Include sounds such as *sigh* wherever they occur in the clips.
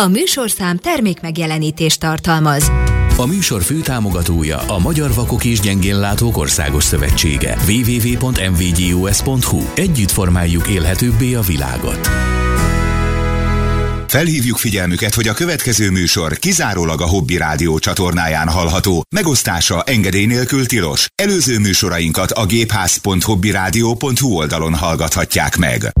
A műsorszám termék megjelenítést tartalmaz. A műsor főtámogatója a Magyar Vakok és Gyengénlátók Országos Szövetsége. www.mvgus.hu Együtt formáljuk élhetőbbé a világot. Felhívjuk figyelmüket, hogy a következő műsor kizárólag a Hobby Rádió csatornáján hallható. Megosztása engedély nélkül tilos. Előző műsorainkat a gépház.hobbyradio.hu oldalon hallgathatják meg.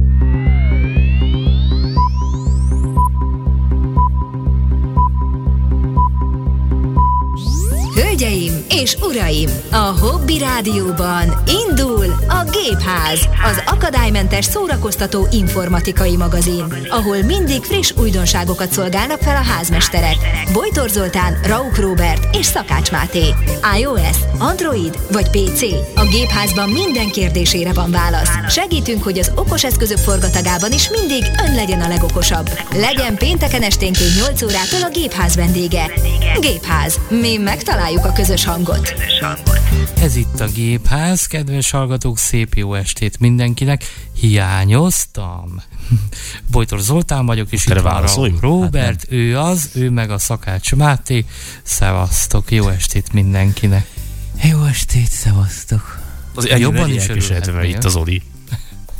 Hölgyeim és uraim, a Hobby Rádióban indul a Gépház, az akadálymentes szórakoztató informatikai magazin, ahol mindig friss újdonságokat szolgálnak fel a házmesterek. Bojtor Zoltán, Rauk Robert és Szakács Máté. iOS, Android vagy PC? A Gépházban minden kérdésére van válasz. Segítünk, hogy az okos eszközök forgatagában is mindig ön legyen a legokosabb. Legyen pénteken esténként 8 órától a Gépház vendége. Gépház. Mi megtaláljuk a közös hangot. Ez itt a Gépház, kedves hallgatók, szép jó estét mindenkinek. Hiányoztam. *laughs* Bojtor Zoltán vagyok, és Erre itt van Robert, ő az, ő meg a Szakács Máté. Szevasztok, jó estét mindenkinek. Jó estét, szevasztok. Az Jobban is örülhetnél. itt az Oli.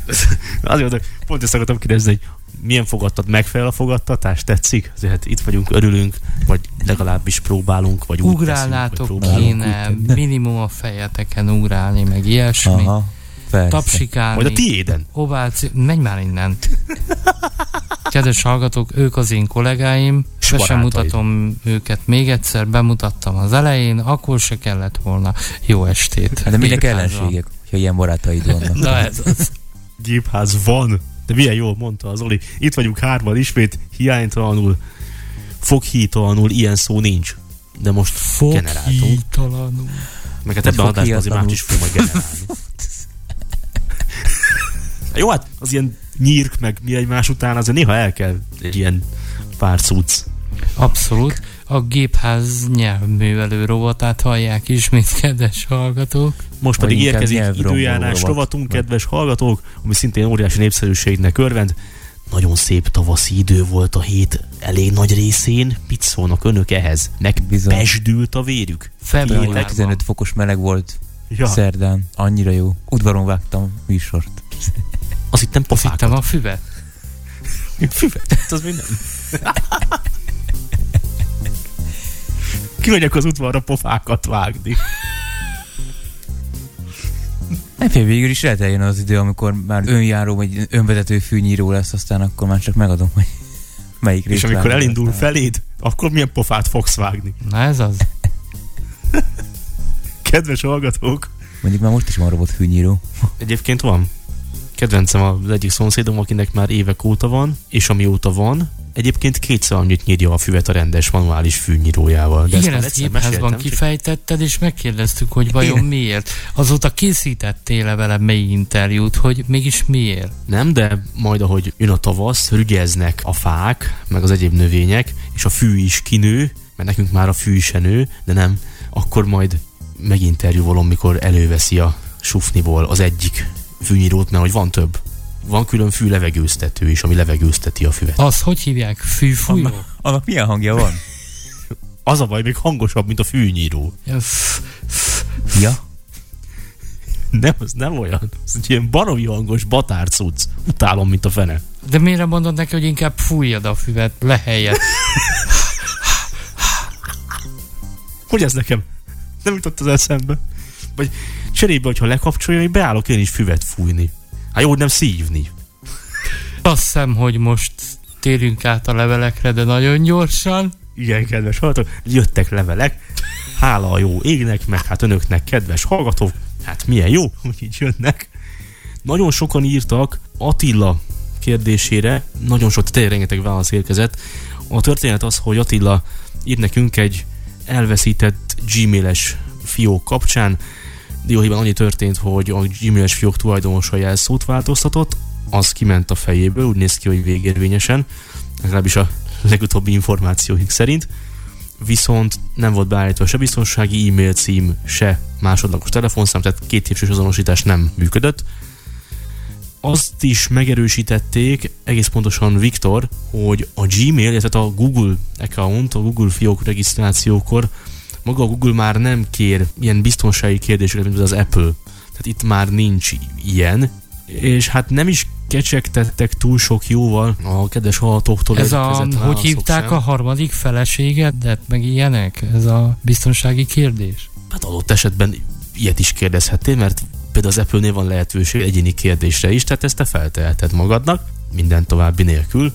*laughs* Azért pont ezt akartam kérdezni, hogy milyen fogadtat, megfelel a fogadtatás, tetszik? Azért itt vagyunk, örülünk, vagy legalábbis próbálunk, vagy úgy Ugrálnátok teszünk, vagy kéne, minimum a fejeteken ugrálni, meg ilyesmi. Aha, persze. Tapsikálni. Majd a tiéden. Ováció, menj már innen. *laughs* Kedves hallgatók, ők az én kollégáim, be sem mutatom őket még egyszer, bemutattam az elején, akkor se kellett volna. Jó estét. Hát de minek ellenségek, ha ilyen barátaid vannak? Na ez az. Gépház van. De milyen jól mondta az Oli. Itt vagyunk hárman ismét, hiánytalanul, foghítalanul, ilyen szó nincs. De most generáltunk. Foghítalanul. Meg hát ebben a adásban azért Foghítatlanul. más is fog majd generálni. Jó, hát az ilyen nyírk, meg mi egymás után azért néha el kell ilyen pár cucc. Abszolút. A gépház nyelvművelő rovatát hallják ismét, kedves hallgatók. Most Vagy pedig érkezik időjárás rovat. rovatunk, kedves hallgatók, ami szintén óriási népszerűségnek örvend. Nagyon szép tavaszi idő volt a hét elég nagy részén. Mit szólnak önök ehhez? Bizony. Megbesdült a vérük? Február Februárban. 15 fokos meleg volt Ja, szerdán. Annyira jó. Udvaron vágtam műsort. *laughs* azt hittem Azt pofákat. hittem a füvet. *laughs* Füvet, az még nem. *laughs* Kimegyek az udvarra pofákat vágni. Nem fél végül is lehet eljön az idő, amikor már önjáró vagy önvezető fűnyíró lesz, aztán akkor már csak megadom, hogy *laughs* melyik És amikor elindul vágod. feléd, akkor milyen pofát fogsz vágni? Na ez az. *laughs* Kedves hallgatók, Mondjuk már most is van robot fűnyíró. *laughs* Egyébként van. Kedvencem az egyik szomszédom, akinek már évek óta van, és amióta van, egyébként kétszer annyit nyírja a füvet a rendes manuális fűnyírójával. De Igen, ezt gépházban kifejtetted, és megkérdeztük, hogy vajon Igen. miért. Azóta készítettél-e vele mély interjút, hogy mégis miért? Nem, de majd ahogy jön a tavasz, rügyeznek a fák, meg az egyéb növények, és a fű is kinő, mert nekünk már a fű is nő, de nem, akkor majd meginterjúvolom, mikor előveszi a sufniból az egyik fűnyírót, mert hogy van több. Van külön fű levegőztető is, ami levegőzteti a füvet. Az hogy hívják? Fűfújó? Annak milyen hangja van? Az a baj, még hangosabb, mint a fűnyíró. Ja, f- f- Ja? Nem, az nem olyan. Ez egy ilyen baromi hangos batárcuc. Utálom, mint a fene. De miért mondod neki, hogy inkább fújjad a füvet lehelyet? Hogy ez nekem? Nem jutott az eszembe. Vagy cserébe, hogyha lekapcsolja, én beállok én is füvet fújni. Hát jó, nem szívni. Azt hiszem, hogy most térjünk át a levelekre, de nagyon gyorsan. Igen, kedves hallgatók, jöttek levelek. Hála a jó égnek, meg hát önöknek, kedves hallgatók. Hát milyen jó, *laughs* hogy így jönnek. Nagyon sokan írtak Attila kérdésére, nagyon sok, tényleg rengeteg válasz érkezett. A történet az, hogy Attila ír nekünk egy elveszített gmail-es fiók kapcsán. Dióhéjban annyi történt, hogy a gmail-es fiók tulajdonosa jelszót változtatott, az kiment a fejéből, úgy néz ki, hogy végérvényesen, legalábbis a legutóbbi információink szerint, viszont nem volt beállítva se biztonsági e-mail cím, se másodlagos telefonszám, tehát két lépcsős azonosítás nem működött. azt is megerősítették, egész pontosan Viktor, hogy a Gmail, illetve a Google account, a Google fiók regisztrációkor maga a Google már nem kér ilyen biztonsági kérdéseket, mint az Apple. Tehát itt már nincs ilyen, és hát nem is kecsegtettek túl sok jóval a kedves hallgatóktól. Ez a, hogy hívták sem. a harmadik feleséget, de meg ilyenek? Ez a biztonsági kérdés? Hát adott esetben ilyet is kérdezhettél, mert például az Apple-nél van lehetőség egyéni kérdésre is, tehát ezt te felteheted magadnak, minden további nélkül.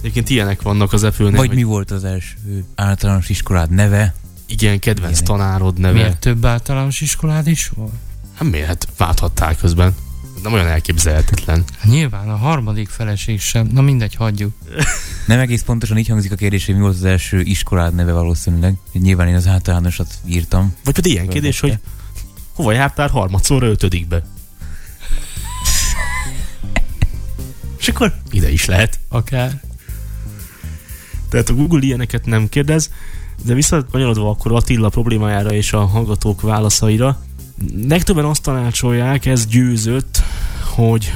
Egyébként ilyenek vannak az Apple-nél, Vagy hogy mi volt az első általános iskolád neve? Igen, kedvenc Ilyenek. tanárod neve. Miért több általános iskolád is volt? Hát miért? Hát válthattál közben. Nem olyan elképzelhetetlen. Hát Nyilván a harmadik feleség sem. Na mindegy, hagyjuk. *laughs* Nem egész pontosan így hangzik a kérdés, hogy mi volt az első iskolád neve valószínűleg. Nyilván én az általánosat írtam. Vagy pedig ilyen kérdés, hogy hova jártál harmadszorra ötödikbe? És akkor ide is lehet. Akár. Tehát a Google ilyeneket nem kérdez, de visszakanyarodva akkor Attila problémájára és a hallgatók válaszaira, legtöbben azt tanácsolják, ez győzött, hogy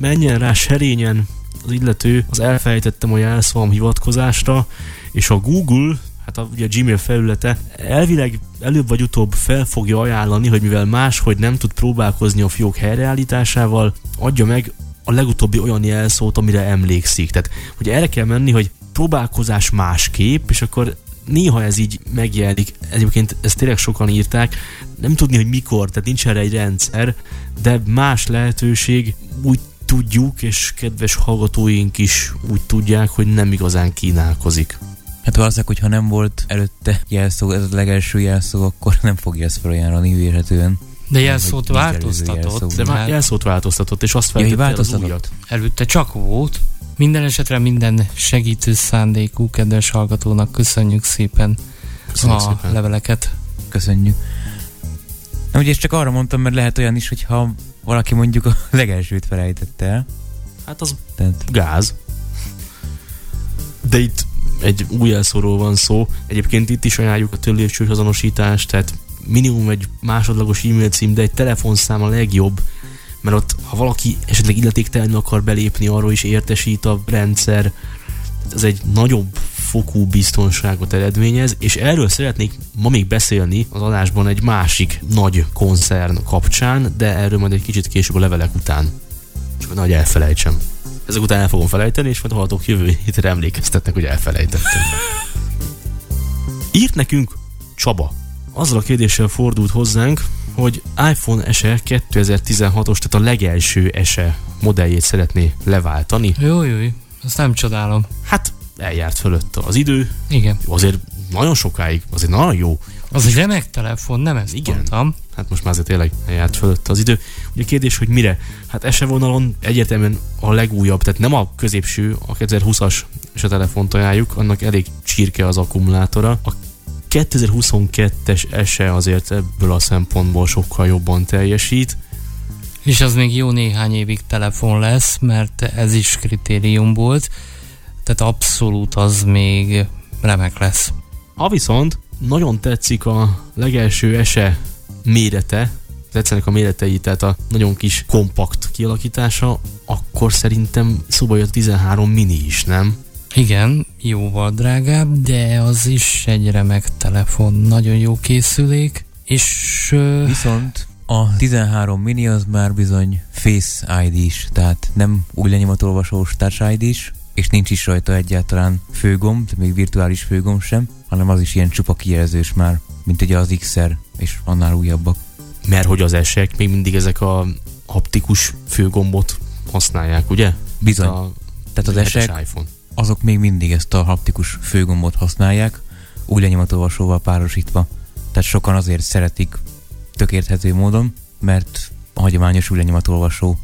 menjen rá serényen az illető az elfelejtettem a jelszavam hivatkozásra, és a Google, hát a, ugye a Gmail felülete elvileg előbb vagy utóbb fel fogja ajánlani, hogy mivel máshogy nem tud próbálkozni a fiók helyreállításával, adja meg a legutóbbi olyan jelszót, amire emlékszik. Tehát, hogy erre kell menni, hogy próbálkozás másképp, és akkor néha ez így megjelenik. Egyébként ezt tényleg sokan írták, nem tudni, hogy mikor, tehát nincs erre egy rendszer, de más lehetőség úgy tudjuk, és kedves hallgatóink is úgy tudják, hogy nem igazán kínálkozik. Hát valószínűleg, hogyha nem volt előtte jelszó, ez a legelső jelszó, akkor nem fogja ezt felajánlani vélhetően. De jelszót előző változtatott. jelszó. De már jelszót változtatott, és azt Ja, feltette el az változtatott. újat. Előtte csak volt. Minden esetre minden segítő szándékú kedves hallgatónak köszönjük szépen Köszönjük a szépen. leveleket. Köszönjük. Nem, ugye ezt csak arra mondtam, mert lehet olyan is, hogyha valaki mondjuk a *laughs* legelsőt felejtette el. Hát az Tehát gáz. De itt egy új jelszóról van szó. Egyébként itt is ajánljuk a törlépcsős azonosítást, tehát minimum egy másodlagos e-mail cím, de egy telefonszám a legjobb, mert ott, ha valaki esetleg illetéktelenül akar belépni, arról is értesít a rendszer. Ez egy nagyobb fokú biztonságot eredményez, és erről szeretnék ma még beszélni az adásban egy másik nagy koncern kapcsán, de erről majd egy kicsit később a levelek után. Csak nagy elfelejtsem. Ezek után el fogom felejteni, és majd hallgatók jövő hétre emlékeztetnek, hogy elfelejtettem. *laughs* Írt nekünk Csaba. Azzal a kérdéssel fordult hozzánk, hogy iPhone SE 2016-os, tehát a legelső SE modelljét szeretné leváltani. Jó, jó. Azt nem csodálom. Hát eljárt fölött az idő, Igen. azért nagyon sokáig, azért nagyon jó. Az egy remek telefon, nem ezt Igen. mondtam. Hát most már azért tényleg eljárt fölött az idő. Ugye kérdés, hogy mire? Hát SE vonalon egyértelműen a legújabb, tehát nem a középső, a 2020-as és a telefont ajánljuk, annak elég csirke az akkumulátora. A 2022-es SE azért ebből a szempontból sokkal jobban teljesít. És az még jó néhány évig telefon lesz, mert ez is kritérium volt. Tehát abszolút az még remek lesz. Ha viszont nagyon tetszik a legelső SE mérete, tetszenek a méretei, tehát a nagyon kis kompakt kialakítása, akkor szerintem szóba jött 13 mini is, nem? Igen, jóval drágább, de az is egy remek telefon. Nagyon jó készülék, és viszont a 13 mini az már bizony Face ID-s, tehát nem új lenyomatolvasós Touch ID-s, és nincs is rajta egyáltalán főgomb, de még virtuális főgomb sem, hanem az is ilyen csupa kijelzős már, mint ugye az XR, és annál újabbak. Mert hogy az esek még mindig ezek a haptikus főgombot használják, ugye? Bizony. A Tehát az esek iPhone. Azok még mindig ezt a haptikus főgombot használják, új lenyomatolvasóval párosítva. Tehát sokan azért szeretik tök érthető módon, mert a hagyományos új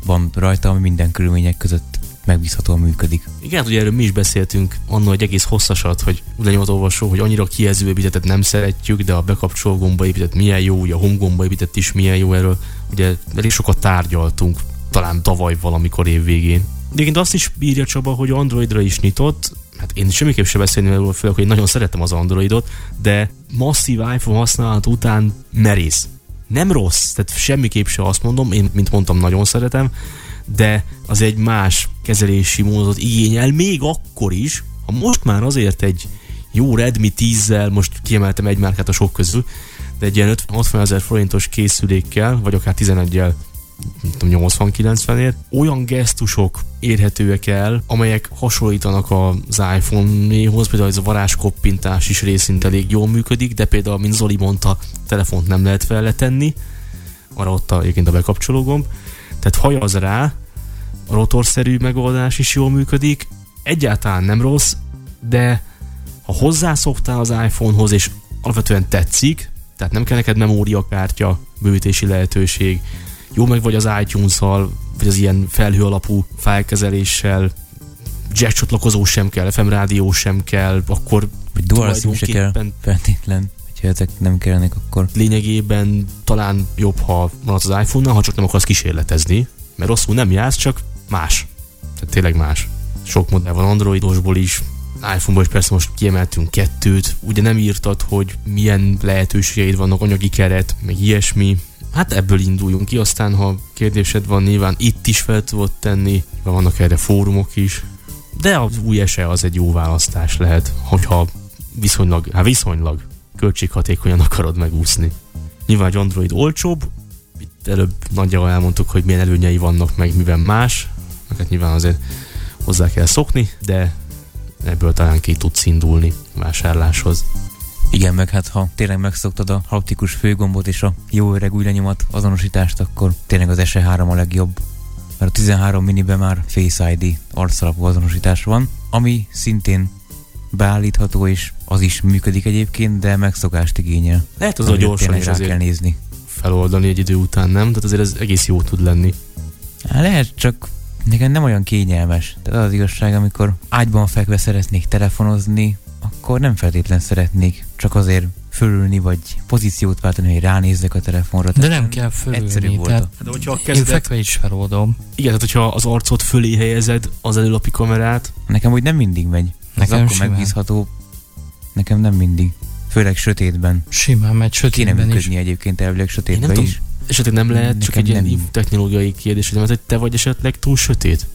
van rajta, ami minden körülmények között megbízhatóan működik. Igen, hát ugye erről mi is beszéltünk annól egy egész hosszasat, hogy lenyomatolvasó, hogy annyira kijelző építetet nem szeretjük, de a bekapcsoló gomba épített milyen jó, ugye a home gomba épített is milyen jó erről. Ugye elég sokat tárgyaltunk, talán tavaly valamikor év végén. Egyébként azt is írja Csaba, hogy Androidra is nyitott, hát én semmiképp sem beszélni erről, főleg, hogy nagyon szeretem az Androidot, de masszív iPhone használat után merész. Nem rossz, tehát semmiképp se azt mondom, én, mint mondtam, nagyon szeretem, de az egy más kezelési módot igényel, még akkor is, ha most már azért egy jó Redmi 10-zel, most kiemeltem egy márkát a sok közül, de egy ilyen 60 ezer forintos készülékkel, vagy akár 11-jel 80-90-ért, olyan gesztusok érhetőek el, amelyek hasonlítanak az iPhone-néhoz, például ez a varázskoppintás is részint elég jól működik, de például, mint Zoli mondta, telefont nem lehet felletenni, arra ott a, egyébként a bekapcsoló gomb, tehát hajaz rá, a rotorszerű megoldás is jól működik, egyáltalán nem rossz, de ha hozzászoktál az iPhonehoz, és alapvetően tetszik, tehát nem kell neked memóriakártya, bővítési lehetőség, jó meg vagy az iTunes-szal, vagy az ilyen felhő alapú fájlkezeléssel, jack csatlakozó sem kell, FM rádió sem kell, akkor Vagy dual sim se kell feltétlen. Ha ezek nem kellene, akkor... Lényegében talán jobb, ha van az iPhone-nal, ha csak nem akarsz kísérletezni, mert rosszul nem jársz, csak más. Tehát tényleg más. Sok modell van Androidosból is, iPhone-ból is persze most kiemeltünk kettőt, ugye nem írtad, hogy milyen lehetőségeid vannak, anyagi keret, meg ilyesmi. Hát ebből induljunk ki, aztán ha kérdésed van, nyilván itt is fel tudod tenni, vannak erre fórumok is, de az új SE az egy jó választás lehet, hogyha viszonylag, hát viszonylag költséghatékonyan akarod megúszni. Nyilván egy Android olcsóbb, itt előbb nagyjából elmondtuk, hogy milyen előnyei vannak, meg miben más, meg hát nyilván azért hozzá kell szokni, de ebből talán ki tudsz indulni vásárláshoz. Igen, meg hát ha tényleg megszoktad a haptikus főgombot és a jó öreg új lenyomat azonosítást, akkor tényleg az SE3 a legjobb. Mert a 13 miniben már Face ID arcalapú azonosítás van, ami szintén beállítható, és az is működik egyébként, de megszokást igényel. Lehet az a gyorsan is rá kell nézni. feloldani egy idő után, nem? Tehát azért ez egész jó tud lenni. Lehet, csak nekem nem olyan kényelmes. Tehát az az igazság, amikor ágyban fekve szeretnék telefonozni, akkor nem feltétlen szeretnék csak azért fölülni, vagy pozíciót váltani, hogy ránézzek a telefonra. De nem kell Egyszerű fölülni. volt. Tehát De hogyha a én kezedet, fekve is feloldom. igen, tehát hogyha az arcot fölé helyezed az előlapi kamerát, Nekem úgy nem mindig megy. Nekem akkor simán. megbízható. Nekem nem mindig. Főleg sötétben. Simán megy Kéne sötétben is. működni egyébként elvileg én sötétben is. tudom, esetleg nem lehet, csak egy ilyen nem. technológiai kérdés, hogy nem, hogy te vagy esetleg túl sötét?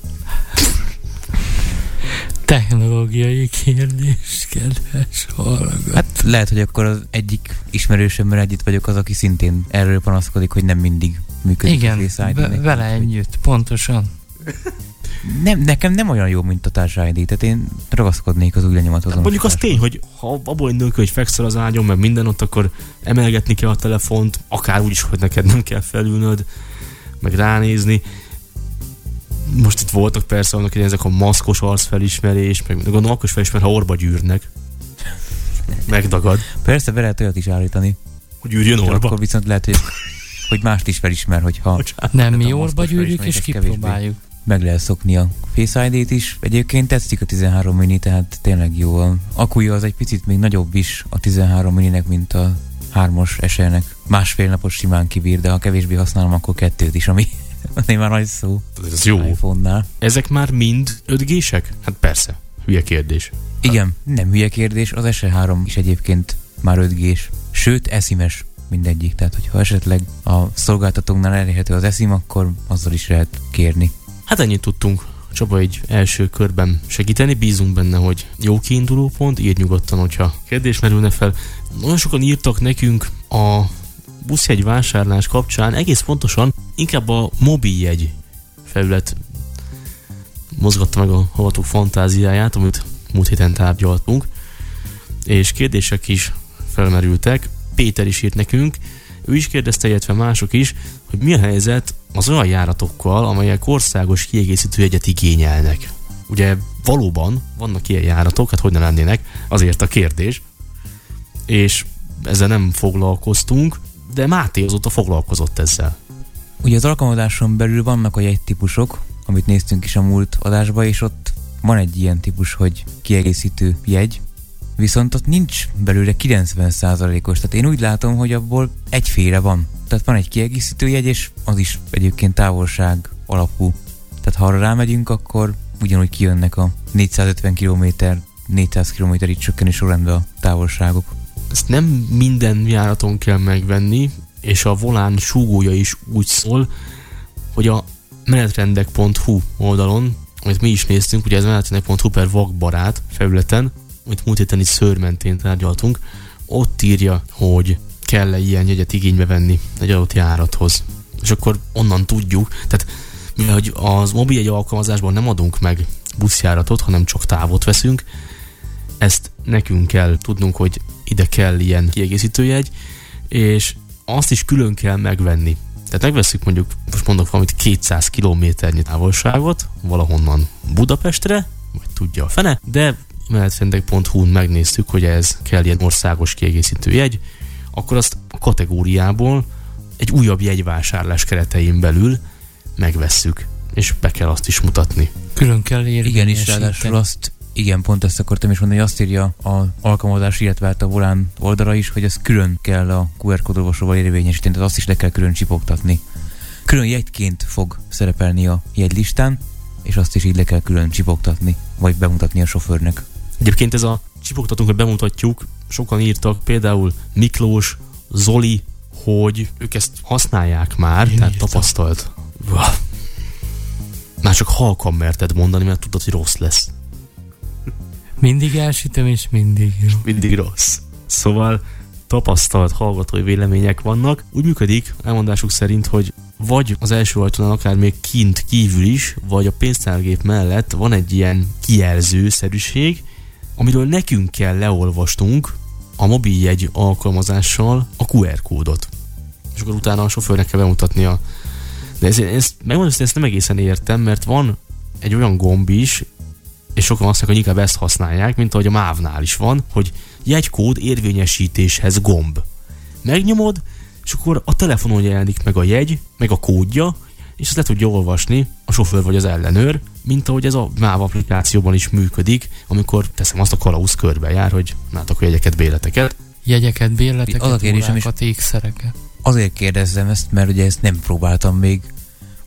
Technológiai kérdés, kedves hallgató. Hát lehet, hogy akkor az egyik ismerősömmel együtt vagyok az, aki szintén erről panaszkodik, hogy nem mindig működik Igen, a vele együtt, pontosan. Nem, nekem nem olyan jó, mint a társ ID, tehát én ragaszkodnék az új lenyomathoz. Hát mondjuk az tény, hogy ha abból indulunk, hogy fekszel az ágyon, meg minden ott, akkor emelgetni kell a telefont, akár úgy is, hogy neked nem kell felülnöd, meg ránézni. Most itt voltak persze annak idején ezek a maszkos arcfelismerés, meg gondolom akkor is felismer, ha orba gyűrnek. Megdagad, Persze, be lehet olyat is állítani. hogy gyűrjön Csak orba. akkor viszont lehet, hogy, hogy mást is felismer, hogyha Bocsánat. Nem, mi orba gyűrjük és az kevésbé. Meg lehet szokni a Face ID-t is. Egyébként tetszik a 13 mini, tehát tényleg jó. A akkuja az egy picit még nagyobb is a 13 mininek, mint a 3-as SE-nek. Másfél napot simán kibír, de ha kevésbé használom, akkor kettőt is, ami *laughs* azért már nagy szó Ez jó. iPhone-nál. Ezek már mind 5G-sek? Hát persze. Hülye kérdés. Igen, nem hülye kérdés, az SE3 is egyébként már 5G-s. Sőt, eszimes mindegyik, tehát hogyha esetleg a szolgáltatóknál elérhető az eszim, akkor azzal is lehet kérni. Hát ennyit tudtunk Csaba egy első körben segíteni. Bízunk benne, hogy jó kiinduló pont. Írj nyugodtan, hogyha kérdés merülne fel. Nagyon sokan írtak nekünk a buszjegy vásárlás kapcsán, egész pontosan inkább a mobiljegy felület mozgatta meg a hallgatók fantáziáját, amit múlt héten tárgyaltunk, és kérdések is felmerültek. Péter is írt nekünk, ő is kérdezte, illetve mások is, hogy mi a helyzet az olyan járatokkal, amelyek országos kiegészítő jegyet igényelnek. Ugye valóban vannak ilyen járatok, hát hogy ne lennének, azért a kérdés, és ezzel nem foglalkoztunk, de Máté azóta foglalkozott ezzel. Ugye az alkalmazáson belül vannak a jegytípusok, amit néztünk is a múlt adásba, és ott van egy ilyen típus, hogy kiegészítő jegy, viszont ott nincs belőle 90%-os, tehát én úgy látom, hogy abból egyféle van. Tehát van egy kiegészítő jegy, és az is egyébként távolság alapú. Tehát ha arra rámegyünk, akkor ugyanúgy kijönnek a 450 km, 400 km-ig csökkenő sorrendben a távolságok. Ezt nem minden járaton kell megvenni, és a volán súgója is úgy szól, hogy a menetrendek.hu oldalon, amit mi is néztünk, ugye ez menetrendek.hu per vakbarát felületen, amit múlt héten is szőrmentén tárgyaltunk, ott írja, hogy kell-e ilyen jegyet igénybe venni egy adott járathoz. És akkor onnan tudjuk, tehát mivel hogy az mobil egy alkalmazásban nem adunk meg buszjáratot, hanem csak távot veszünk, ezt nekünk kell tudnunk, hogy ide kell ilyen kiegészítőjegy, és azt is külön kell megvenni. Tehát megveszünk mondjuk, most mondok valamit, 200 kilométernyi távolságot, valahonnan Budapestre, vagy tudja a fene, de menetrendek.hu-n megnéztük, hogy ez kell ilyen országos kiegészítő jegy, akkor azt a kategóriából egy újabb jegyvásárlás keretein belül megvesszük, és be kell azt is mutatni. Külön kell Igen, és ráadásul azt, igen, pont ezt akartam is mondani, hogy azt írja a alkalmazás, illetve hát a volán oldala is, hogy ez külön kell a QR kódolvasóval érvényesíteni, tehát azt is le kell külön csipogtatni. Külön jegyként fog szerepelni a jegylistán, és azt is így le kell külön csipogtatni, vagy bemutatni a sofőrnek. Egyébként ez a csipogtatunk, hogy bemutatjuk, sokan írtak, például Miklós, Zoli, hogy ők ezt használják már, Én tehát írtam. tapasztalt. Már csak halkan merted mondani, mert tudod, hogy rossz lesz. Mindig elsütöm, és mindig jó. mindig rossz. Szóval tapasztalt hallgatói vélemények vannak. Úgy működik, elmondásuk szerint, hogy vagy az első ajtónál akár még kint kívül is, vagy a pénztárgép mellett van egy ilyen kijelzőszerűség, amiről nekünk kell leolvasnunk a mobiljegy alkalmazással a QR kódot. És akkor utána a sofőrnek kell bemutatnia. De ezt, ezt megmondom, hogy ezt nem egészen értem, mert van egy olyan gomb is, és sokan azt mondják, hogy inkább ezt használják, mint ahogy a MÁV-nál is van, hogy jegykód érvényesítéshez gomb. Megnyomod, és akkor a telefonon jelenik meg a jegy, meg a kódja, és ezt le tudja olvasni a sofőr vagy az ellenőr, mint ahogy ez a MÁV applikációban is működik, amikor teszem azt a kalauz körbe jár, hogy látok a jegyeket, béleteket. Jegyeket, bérleteket, Az a kérdésem is- ékszereket. Azért kérdezzem ezt, mert ugye ezt nem próbáltam még,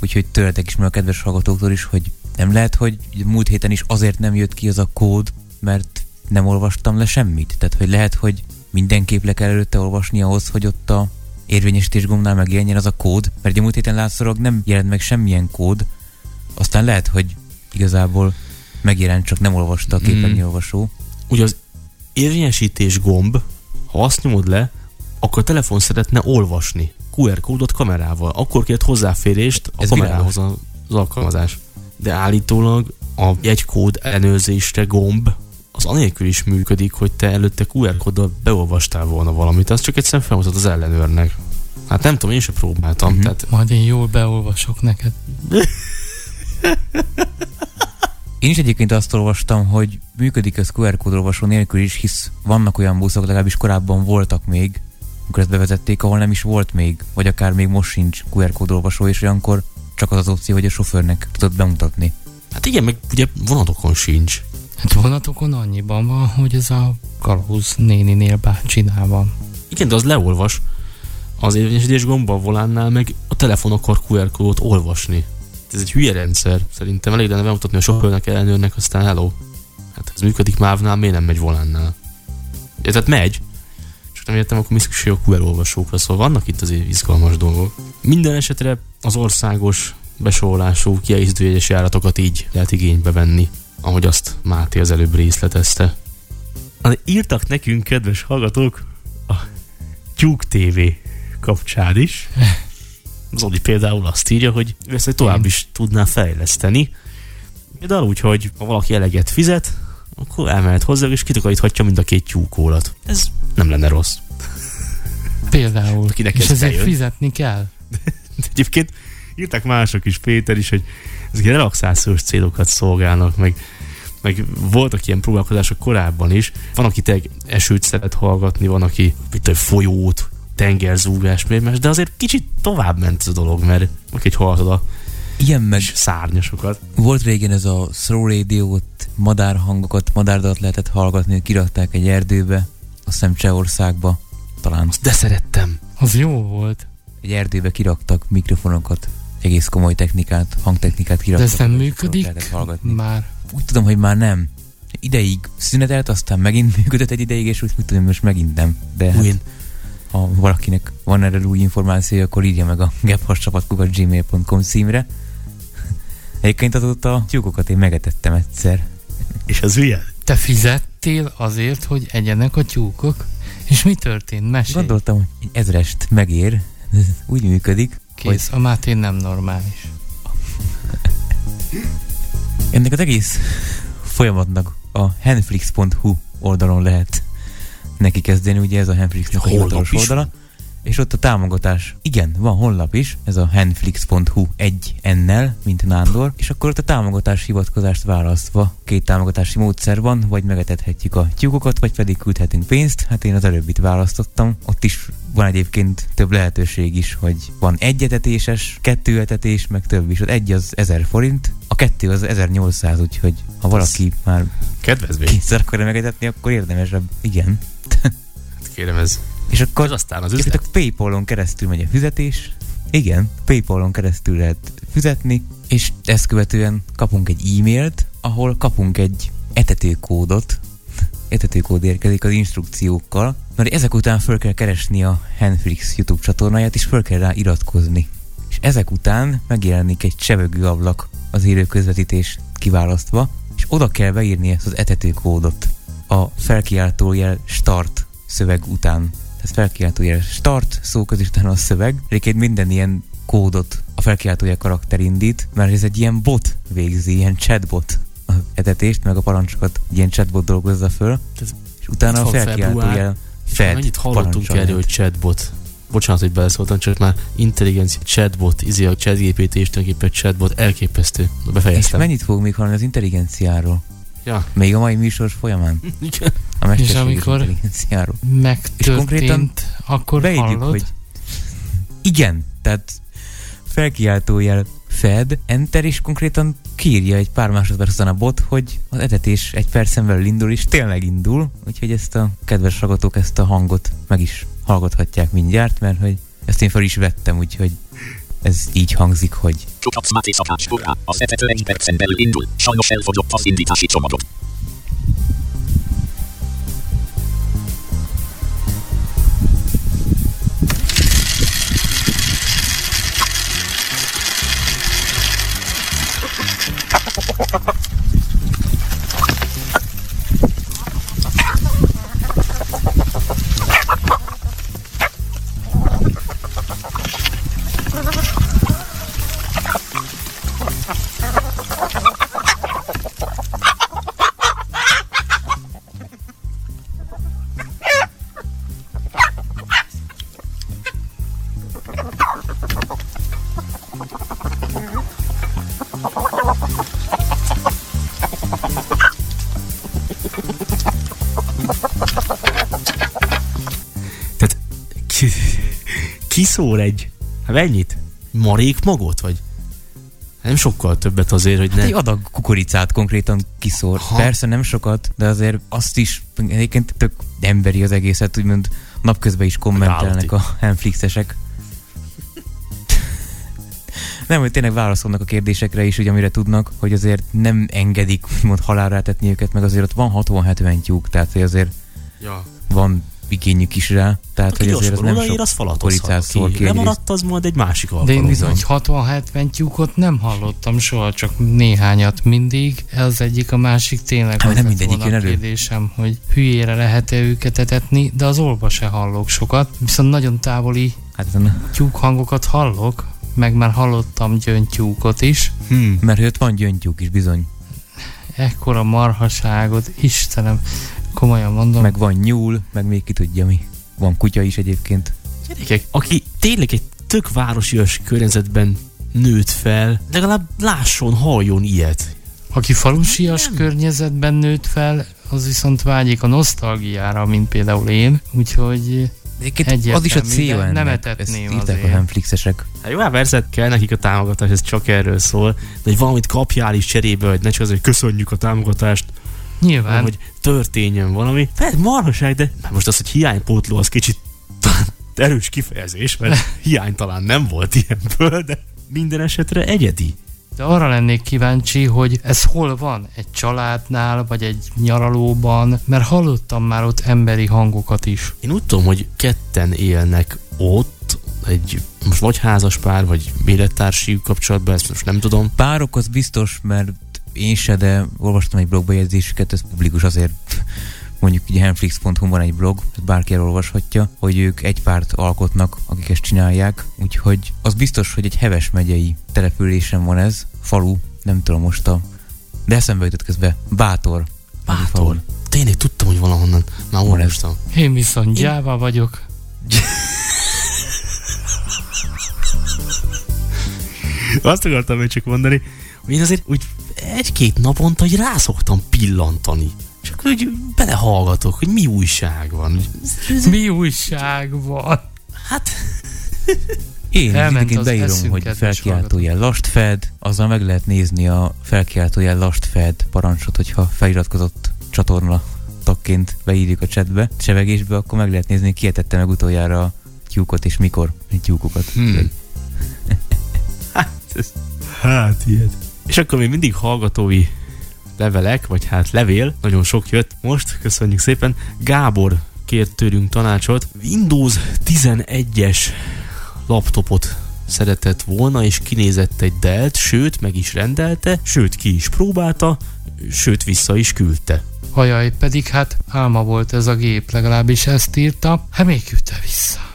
úgyhogy tőletek is, meg a kedves hallgatóktól is, hogy nem lehet, hogy múlt héten is azért nem jött ki az a kód, mert nem olvastam le semmit. Tehát, hogy lehet, hogy mindenképp le kell előtte olvasni ahhoz, hogy ott a érvényesítés gombnál megjelenjen az a kód, mert ugye múlt héten látszólag nem jelent meg semmilyen kód, aztán lehet, hogy igazából megjelent, csak nem olvasta a képernyőolvasó. Ugye az érvényesítés gomb, ha azt nyomod le, akkor a telefon szeretne olvasni QR kódot kamerával. Akkor kért hozzáférést a Ez kamerához az alkalmazás. De állítólag a jegykód ellenőrzésre gomb az anélkül is működik, hogy te előtte QR kóddal beolvastál volna valamit, az csak egyszerűen felmutat az ellenőrnek. Hát nem tudom, én sem próbáltam, Mhm. uh-huh. tehát Majd én jól beolvasok neked. *laughs* Én is egyébként azt olvastam, hogy működik ez QR kódolvasó nélkül is, hisz vannak olyan buszok, legalábbis korábban voltak még, amikor ezt bevezették, ahol nem is volt még, vagy akár még most sincs QR kódolvasó, és olyankor csak az az opció, hogy a sofőrnek tudod bemutatni. hát igen, meg ugye vonatokon sincs. Hát vonatokon annyiban van, hogy ez a kalauz néninél bácsinál van. Igen, de az leolvas. Az érvényesítés gomba a volánnál meg a telefon akar QR kódot olvasni. Ez egy hülye rendszer. Szerintem elég lenne bemutatni a sofőrnek, ellenőrnek, aztán hello. Hát ez működik mávnál, miért nem megy volánnál? Ja, tehát megy, csak nem értem, akkor mi szükség a QR olvasókra, szóval vannak itt azért izgalmas dolgok. Minden esetre az országos besorolású kiegészítőjegyes járatokat így lehet igénybe venni, ahogy azt Máté az előbb részletezte. Írtak nekünk, kedves hallgatók, a Tyúk TV kapcsán is. *laughs* Zoli például azt írja, hogy ő ezt tovább is tudná fejleszteni. Például úgy, hogy ha valaki eleget fizet, akkor elmehet hozzá, és kitakaríthatja mind a két tyúkólat. Ez nem lenne rossz. Például. Akinek és ez ezért bejön. fizetni kell. De egyébként írták mások is, Péter is, hogy ezek relaxációs célokat szolgálnak, meg, meg voltak ilyen próbálkozások korábban is. Van, aki tényleg esőt szeret hallgatni, van, aki mit tudom, folyót, tengerzúgás, más, de azért kicsit tovább ment ez a dolog, mert egy hallgatod a Ilyen meg szárnyasokat. volt régen ez a throw radio ott madárhangokat, madárdalat lehetett hallgatni, kirakták egy erdőbe, azt hiszem Csehországba, talán De szerettem. Az jó volt. egy erdőbe kiraktak mikrofonokat, egész komoly technikát, hangtechnikát De kiraktak. ez nem működik hallgatni. már. Úgy tudom, hogy már nem. Ideig szünetelt, aztán megint működött egy ideig, és úgy tudom, most megint nem. De hát, Újn. Ha valakinek van erről új információ, akkor írja meg a gmail.com címre. Egyébként azóta a tyúkokat én megetettem egyszer. És az milyen? Te fizettél azért, hogy egyenek a tyúkok? És mi történt? Mesélj. Gondoltam, hogy egy ezrest megér. Ez úgy működik. Kész, a Máté nem normális. Ennek az egész folyamatnak a henflix.hu oldalon lehet neki kezdeni, ugye ez a Henflixnek a hivatalos oldala. És ott a támogatás, igen, van honlap is, ez a henflix.hu egy ennel, mint Nándor, és akkor ott a támogatás hivatkozást választva két támogatási módszer van, vagy megetethetjük a tyúkokat, vagy pedig küldhetünk pénzt. Hát én az előbbit választottam. Ott is van egyébként több lehetőség is, hogy van egy etetéses, kettő etetés, meg több is. Az egy az 1000 forint, a kettő az 1800, úgyhogy ha valaki már Kedvezmény. kétszer akarja megetetni, akkor érdemesebb. Igen. Hát kérem ez. És akkor Ez aztán az üzlet. a Paypal-on keresztül megy a fizetés. Igen, Paypal-on keresztül lehet fizetni, és ezt követően kapunk egy e-mailt, ahol kapunk egy etetőkódot, etetőkód érkezik az instrukciókkal, mert ezek után föl kell keresni a Handflix YouTube csatornáját, és föl kell rá iratkozni. És ezek után megjelenik egy csevegő ablak az élő közvetítés kiválasztva, és oda kell beírni ezt az etetőkódot a felkiáltójel start szöveg után. Tehát felkiáltójel start szó utána a szöveg. Egyébként minden ilyen kódot a felkiáltójel karakter indít, mert ez egy ilyen bot végzi, ilyen chatbot a etetést, meg a parancsokat egy ilyen chatbot dolgozza föl, és utána a felkiáltójel És fed mennyit hallottunk erről, hogy chatbot. Bocsánat, hogy beleszóltam, csak már intelligencia chatbot, izé a chatGPT és tulajdonképpen chatbot elképesztő. És Befejeztem. mennyit fog még hallani az intelligenciáról? Ja. Még a mai műsor folyamán? Igen. A mesterséges amikor-. Megtörtént, konkrétan akkor Beírjuk, hallod? hogy igen, tehát felkiáltójel fed, enter, és konkrétan kiírja egy pár másodperc után a bot, hogy az etetés egy percen belül indul, és tényleg indul, úgyhogy ezt a kedves hallgatók ezt a hangot meg is hallgathatják mindjárt, mert hogy ezt én fel is vettem, úgyhogy ez így hangzik, hogy Csukapsz Máté szakács, hurrá! Az etető egy percen belül indul. Sajnos elfogyott az indítási csomagot. Kiszól egy, hát mennyit? Marék magot, vagy? Nem sokkal többet azért, hogy hát ne... egy adag kukoricát konkrétan kiszór. Ha. Persze nem sokat, de azért azt is egyébként tök emberi az egészet, úgymond napközben is kommentelnek a Netflixesek. Nem, hogy tényleg válaszolnak a kérdésekre is, ugye, amire tudnak, hogy azért nem engedik úgymond halálra etetni őket, meg azért ott van 60-70 tyúk, tehát hogy azért igényük is rá, tehát Aki hogy azért az nem sok az falatozhat ki. Lemaradt, az majd egy másik De én bizony 60-70 tyúkot nem hallottam soha, csak néhányat mindig. Az egyik, a másik tényleg Hát, az nem mindegyik volna elő. kérdésem, hogy hülyére lehet-e őket etetni, de az olba se hallok sokat. Viszont nagyon távoli Hát a- tyúk hangokat hallok, meg már hallottam gyöngytyúkot is. Hmm. mert ott van gyöngytyúk is bizony. Ekkora marhaságot, Istenem, komolyan mondom. Meg van nyúl, meg még ki tudja mi. Van kutya is egyébként. Gyerekek, aki tényleg egy tök városias környezetben nőtt fel, legalább lásson, halljon ilyet. Aki falusias környezetben nőtt fel, az viszont vágyik a nosztalgiára, mint például én, úgyhogy Egyébként az is a ennek. nem Ezt etetném írták a azért. Netflixesek. Hát jó, hát persze kell nekik a támogatás, ez csak erről szól, de hogy valamit kapjál is cserébe, hogy ne csak az, hogy köszönjük a támogatást, nyilván hogy történjen valami. Persze marhaság, de hát most az, hogy hiánypótló, az kicsit talán *laughs* erős kifejezés, mert *laughs* hiány talán nem volt ilyenből, de minden esetre egyedi. De arra lennék kíváncsi, hogy ez hol van? Egy családnál, vagy egy nyaralóban? Mert hallottam már ott emberi hangokat is. Én úgy tudom, hogy ketten élnek ott, egy most vagy házas pár, vagy élettársi kapcsolatban, ezt most nem tudom. Párok az biztos, mert én se, de olvastam egy blogbejegyzéseket, ez publikus azért mondjuk ugye handflix.hu van egy blog, ezt bárki elolvashatja, hogy ők egy párt alkotnak, akik ezt csinálják, úgyhogy az biztos, hogy egy heves megyei településen van ez, falu, nem tudom most a... De eszembe jutott közben, Bátor. Bátor. Tényleg tudtam, hogy valahonnan. Már olvastam. Én viszont gyáva vagyok. Azt akartam még csak mondani, hogy én azért úgy egy-két naponta hogy rá szoktam pillantani. Csak úgy belehallgatok, hogy mi újság van. Mi újság van? Hát, Én egyébként beírom, hogy felkiáltójel last fed, azzal meg lehet nézni a felkiáltójel last fed parancsot, hogyha feliratkozott csatorna tagként beírjuk a chatbe, csevegésbe, akkor meg lehet nézni, ki etette meg utoljára a tyúkot és mikor egy tyúkokat. Hmm. hát, ez, hát ilyet. És akkor még mindig hallgatói levelek, vagy hát levél, nagyon sok jött most, köszönjük szépen. Gábor kért tőlünk tanácsot. Windows 11-es laptopot szeretett volna, és kinézett egy Dell-t, sőt, meg is rendelte, sőt, ki is próbálta, sőt, vissza is küldte. Ajaj, pedig hát álma volt ez a gép, legalábbis ezt írta. Hát még küldte vissza.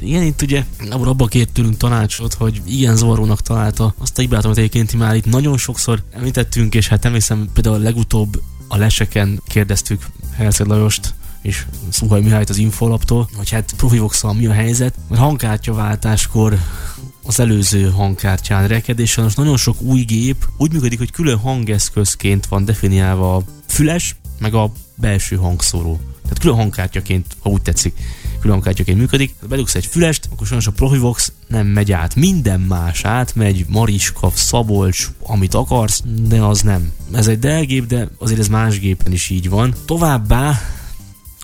Igen, itt ugye Gábor abba kért tőlünk tanácsot, hogy igen zavarónak találta azt a hibát, amit egyébként már itt nagyon sokszor említettünk, és hát emlékszem például legutóbb a leseken kérdeztük Herceg Lajost, és Szuhaj Mihályt az Infolaptól, hogy hát profivox mi a helyzet, mert hangkártyaváltáskor az előző hangkártyán reked, és most nagyon sok új gép úgy működik, hogy külön hangeszközként van definiálva a füles, meg a belső hangszóró. Tehát külön hangkártyaként, ha úgy tetszik, külön hangkártyaként működik. Ha bedugsz egy fülest, akkor sajnos a Profivox nem megy át. Minden más át megy, Mariska, Szabolcs, amit akarsz, de az nem. Ez egy Dell gép, de azért ez más gépen is így van. Továbbá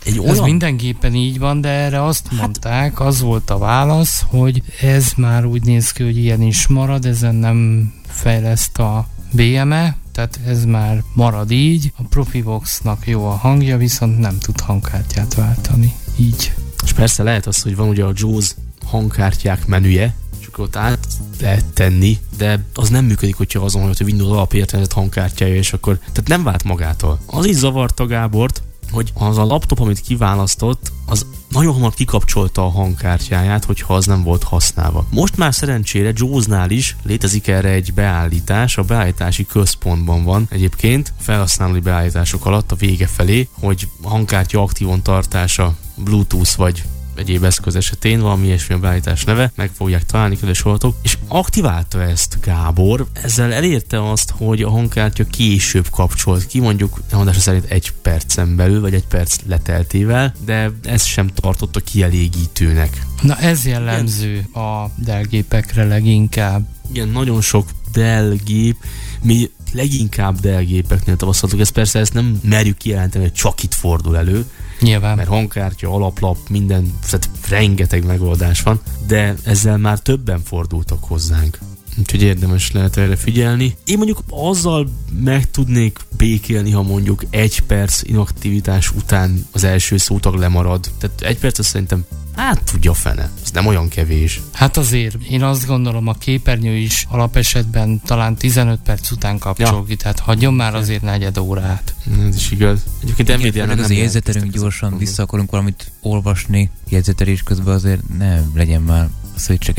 egy Ez olyan... minden gépen így van, de erre azt mondták, az volt a válasz, hogy ez már úgy néz ki, hogy ilyen is marad, ezen nem fejleszt a BME, tehát ez már marad így. A Profivoxnak jó a hangja, viszont nem tud hangkártyát váltani. Így. És persze lehet az, hogy van ugye a JAWS hangkártyák menüje, akkor ott át lehet tenni, de az nem működik, hogyha azon, hogy a Windows alapértelmezett hangkártyája, és akkor, tehát nem vált magától. Az is zavarta Gábort, hogy az a laptop, amit kiválasztott, az nagyon hamar kikapcsolta a hangkártyáját, hogyha az nem volt használva. Most már szerencsére JAWS-nál is létezik erre egy beállítás, a beállítási központban van egyébként, felhasználói beállítások alatt a vége felé, hogy a hangkártya aktívan tartása Bluetooth vagy egyéb eszköz esetén, valami ilyesmi a beállítás neve, meg fogják találni, kedves hallgatók, és aktiválta ezt Gábor, ezzel elérte azt, hogy a hangkártya később kapcsolt ki, mondjuk elmondása szerint egy percen belül, vagy egy perc leteltével, de ez sem tartotta kielégítőnek. Na ez jellemző a Dell gépekre leginkább. Igen, nagyon sok Dell gép, mi leginkább Dell gépeknél tapasztaltuk, ezt persze ezt nem merjük kijelenteni, hogy csak itt fordul elő, Nyilván. mert hangkártya, alaplap, minden, tehát rengeteg megoldás van, de ezzel már többen fordultak hozzánk. Úgyhogy érdemes lehet erre figyelni. Én mondjuk azzal meg tudnék békélni, ha mondjuk egy perc inaktivitás után az első szótag lemarad. Tehát egy perc az szerintem hát tudja fene. Ez nem olyan kevés. Hát azért én azt gondolom a képernyő is alapesetben talán 15 perc után kapcsol Ja. tehát hagyjon már azért negyed órát. Ez is igaz. Egyébként Igen, Nvidia nem az jegyzetelünk gyorsan, vissza akarunk valamit olvasni, jegyzetelés közben azért ne legyen már az, hogy csak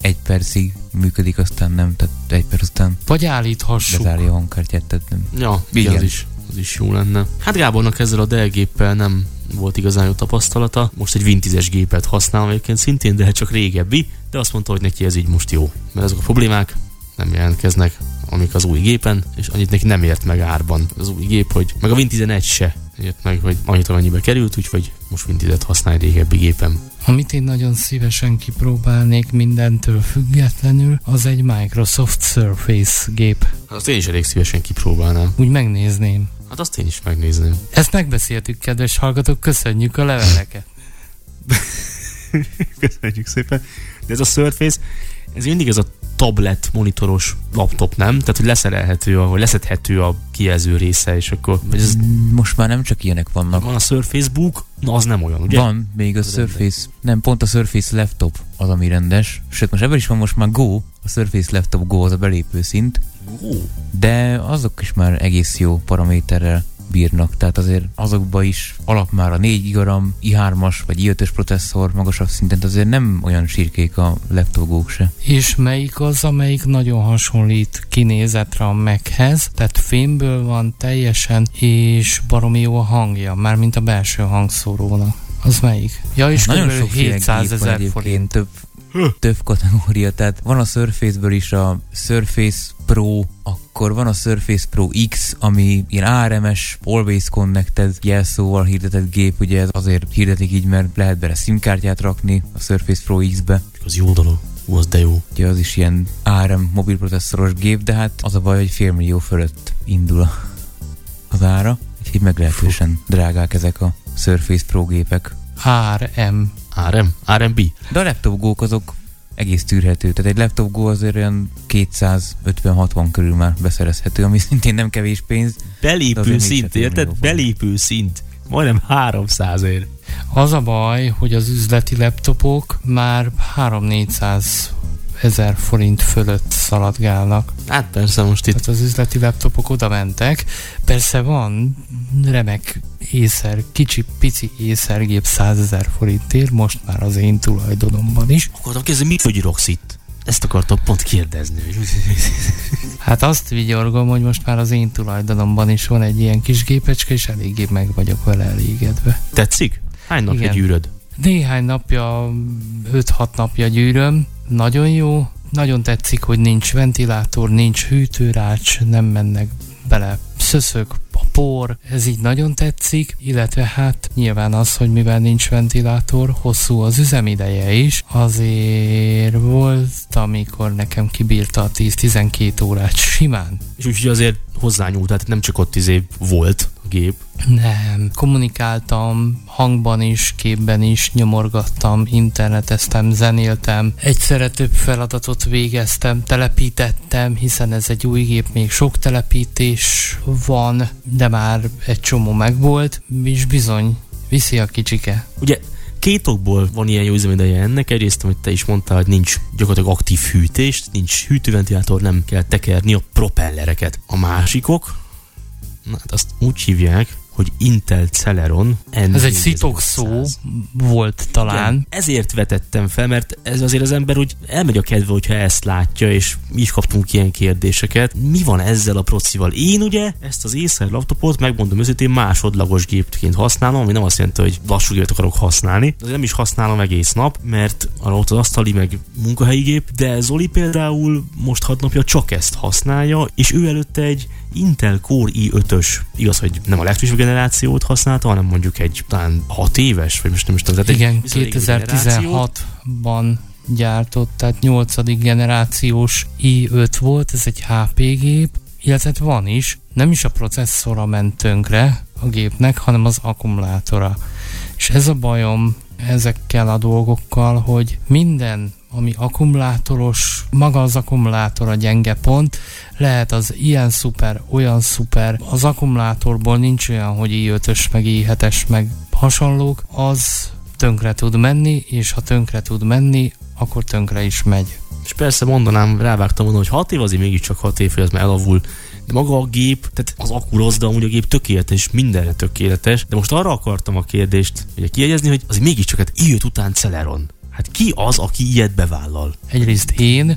egy percig működik, aztán nem, tehát egy perc után Vagy állíthassuk. bezárja a hangkártyát, tehát nem. Ja, az is, az is jó lenne. Hát Gábornak ezzel a Dell géppel nem volt igazán jó tapasztalata. Most egy Vintises gépet használ egyébként szintén, de csak régebbi, de azt mondta, hogy neki ez így most jó. Mert ezek a problémák nem jelentkeznek, amik az új gépen, és annyit neki nem ért meg árban az új gép, hogy meg a Win 11 se ért meg, hogy annyit amennyibe került, úgyhogy most Win 10-et használ egy régebbi gépen. Amit én nagyon szívesen kipróbálnék mindentől függetlenül, az egy Microsoft Surface gép. Hát azt én is elég szívesen kipróbálnám. Úgy megnézném. Hát azt én is megnézném. Ezt megbeszéltük, kedves hallgatók, köszönjük a leveleket. *laughs* Köszönjük szépen. De ez a Surface, ez mindig ez a tablet, monitoros laptop, nem? Tehát, hogy leszerelhető, a, vagy leszedhető a kijelző része, és akkor... Vagy ez, Most már nem csak ilyenek vannak. van a Surface Book, na az nem olyan, ugye? Van még a Az Surface, nem, pont a Surface Laptop az, ami rendes. Sőt, most ebben is van most már Go, a Surface Laptop Go az a belépő szint, de azok is már egész jó paraméterrel bírnak, tehát azért azokba is alap már a 4 gigaram, i3-as vagy i5-ös processzor magasabb szinten, azért nem olyan sírkék a laptopok se. És melyik az, amelyik nagyon hasonlít kinézetre a Machez, tehát fémből van teljesen, és baromi jó a hangja, mármint a belső hangszórónak. Az melyik? Ja, és Nagyon kb. sokféle 700 gép van ezer forint. több, több kategória, tehát van a Surface-ből is a Surface Pro, akkor van a Surface Pro X, ami ilyen ARMS, Always Connected jelszóval hirdetett gép, ugye ez azért hirdetik így, mert lehet bele SIM-kártyát rakni a Surface Pro X-be, az jó dolog. Ú, az de jó. ugye az is ilyen ARM mobilprocesszoros gép, de hát az a baj, hogy fél millió fölött indul a, az ára, úgyhogy meglehetősen drágák ezek a Surface Pro gépek. RM. RM? RMB? De a laptop azok egész tűrhető. Tehát egy laptop go azért olyan 250-60 körül már beszerezhető, ami szintén nem kevés pénz. Belépő szint, érted? Belépő szint. Majdnem 300 ér. Az a baj, hogy az üzleti laptopok már 3-400 ezer forint fölött szaladgálnak. Hát persze most itt Tehát az üzleti laptopok oda mentek. Persze van remek észer, kicsi, pici észergép 100 ezer forintért, most már az én tulajdonomban is. akartam kezdeni, mit vagy íroksz itt? Ezt akartam pont kérdezni. *laughs* Hát azt vigyorgom, hogy most már az én tulajdonomban is van egy ilyen kis gépecske, és eléggé meg vagyok vele elégedve. Tetszik? Hány napja gyűröd? Néhány napja, 5-6 napja gyűröm, nagyon jó, nagyon tetszik, hogy nincs ventilátor, nincs hűtőrács, nem mennek bele szöszök, a por, ez így nagyon tetszik, illetve hát nyilván az, hogy mivel nincs ventilátor, hosszú az üzemideje is, azért volt, amikor nekem kibírta a 10-12 órát simán. És úgyhogy azért hozzányúlt, tehát nem csak ott izé volt gép. Nem, kommunikáltam hangban is, képben is, nyomorgattam, interneteztem, zenéltem, egyszerre több feladatot végeztem, telepítettem, hiszen ez egy új gép, még sok telepítés van, de már egy csomó megvolt, és bizony, viszi a kicsike. Ugye két okból van ilyen jó üzemideje ennek. Egyrészt, amit te is mondtál, hogy nincs gyakorlatilag aktív hűtés, nincs hűtőventilátor, nem kell tekerni a propellereket. A másikok, hát azt úgy hívják, hogy Intel Celeron Ez egy szitok szó volt talán. Igen, ezért vetettem fel, mert ez azért az ember úgy elmegy a kedve, hogyha ezt látja, és mi is kaptunk ilyen kérdéseket. Mi van ezzel a procival? Én ugye ezt az Acer laptopot, megmondom őszintén, másodlagos gépként használom, ami nem azt jelenti, hogy lassú gépet akarok használni. De nem is használom egész nap, mert ott az asztali, meg munkahelyi gép, de Zoli például most hat napja csak ezt használja, és ő előtte egy Intel Core i5-ös, igaz, hogy nem a legfrissebb generációt használta, hanem mondjuk egy talán 6 éves, vagy most nem is tudom. tehát Igen, viszonylag régi generációt. 2016-ban gyártott, tehát 8. generációs i5 volt, ez egy HP gép, illetve van is, nem is a processzora ment tönkre a gépnek, hanem az akkumulátora. És ez a bajom ezekkel a dolgokkal, hogy minden, ami akkumulátoros, maga az akkumulátor a gyenge pont, lehet az ilyen szuper, olyan szuper, az akkumulátorból nincs olyan, hogy i5-ös, meg i7-es, meg hasonlók, az tönkre tud menni, és ha tönkre tud menni, akkor tönkre is megy. És persze mondanám, rávágtam volna, hogy 6 év azért mégiscsak 6 év, hogy ez már elavul. De maga a gép, tehát az akku rossz, de amúgy a gép tökéletes, mindenre tökéletes. De most arra akartam a kérdést ugye kiegyezni, hogy az mégiscsak hát i5 után Celeron. Hát ki az, aki ilyet bevállal? Egyrészt én,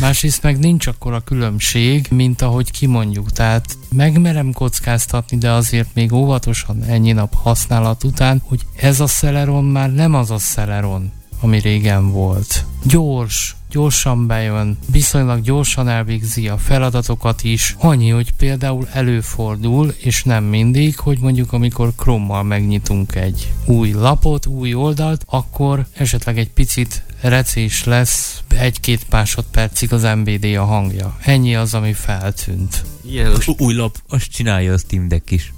másrészt meg nincs akkora különbség, mint ahogy kimondjuk. Tehát megmerem kockáztatni, de azért még óvatosan ennyi nap használat után, hogy ez a Celeron már nem az a Celeron, ami régen volt. Gyors, gyorsan bejön, viszonylag gyorsan elvégzi a feladatokat is. Annyi, hogy például előfordul, és nem mindig, hogy mondjuk amikor Chrome-mal megnyitunk egy új lapot, új oldalt, akkor esetleg egy picit recés lesz egy-két másodpercig az MBD a hangja. Ennyi az, ami feltűnt. Ilyen új lap, Azt csinálja a Steam Deck is.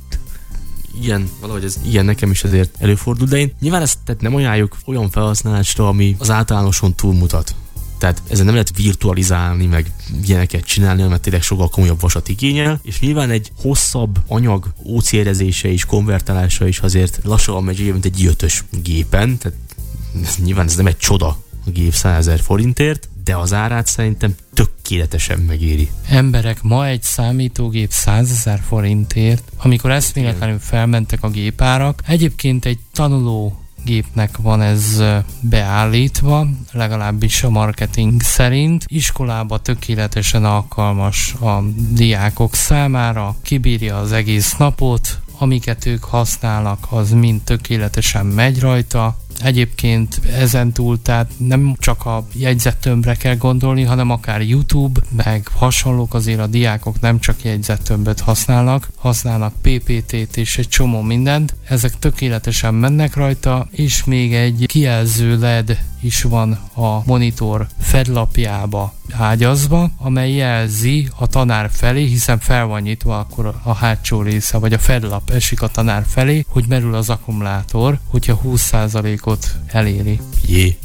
Ilyen, valahogy ez ilyen nekem is azért előfordul, de én nyilván ezt tehát nem ajánljuk olyan felhasználásra, ami az általánoson túlmutat. Tehát ezen nem lehet virtualizálni, meg ilyeneket csinálni, mert tényleg sokkal komolyabb vasat igényel, és nyilván egy hosszabb anyag ócérezése és konvertálása is azért lassabban megy, mint egy jötös gépen, tehát nyilván ez nem egy csoda a gép 100 ezer forintért, de az árát szerintem tökéletesen megéri. Emberek, ma egy számítógép 100 ezer forintért, amikor eszméletlenül felmentek a gépárak, egyébként egy tanuló gépnek van ez beállítva, legalábbis a marketing szerint. Iskolába tökéletesen alkalmas a diákok számára, kibírja az egész napot, amiket ők használnak, az mind tökéletesen megy rajta, Egyébként ezen túl, tehát nem csak a jegyzettömbre kell gondolni, hanem akár YouTube, meg hasonlók azért a diákok nem csak jegyzettömböt használnak, használnak PPT-t és egy csomó mindent. Ezek tökéletesen mennek rajta, és még egy kijelző LED is van a monitor fedlapjába ágyazva, amely jelzi a tanár felé, hiszen fel van nyitva akkor a hátsó része, vagy a fedlap esik a tanár felé, hogy merül az akkumulátor, hogyha 20%-ot eléri. Jé.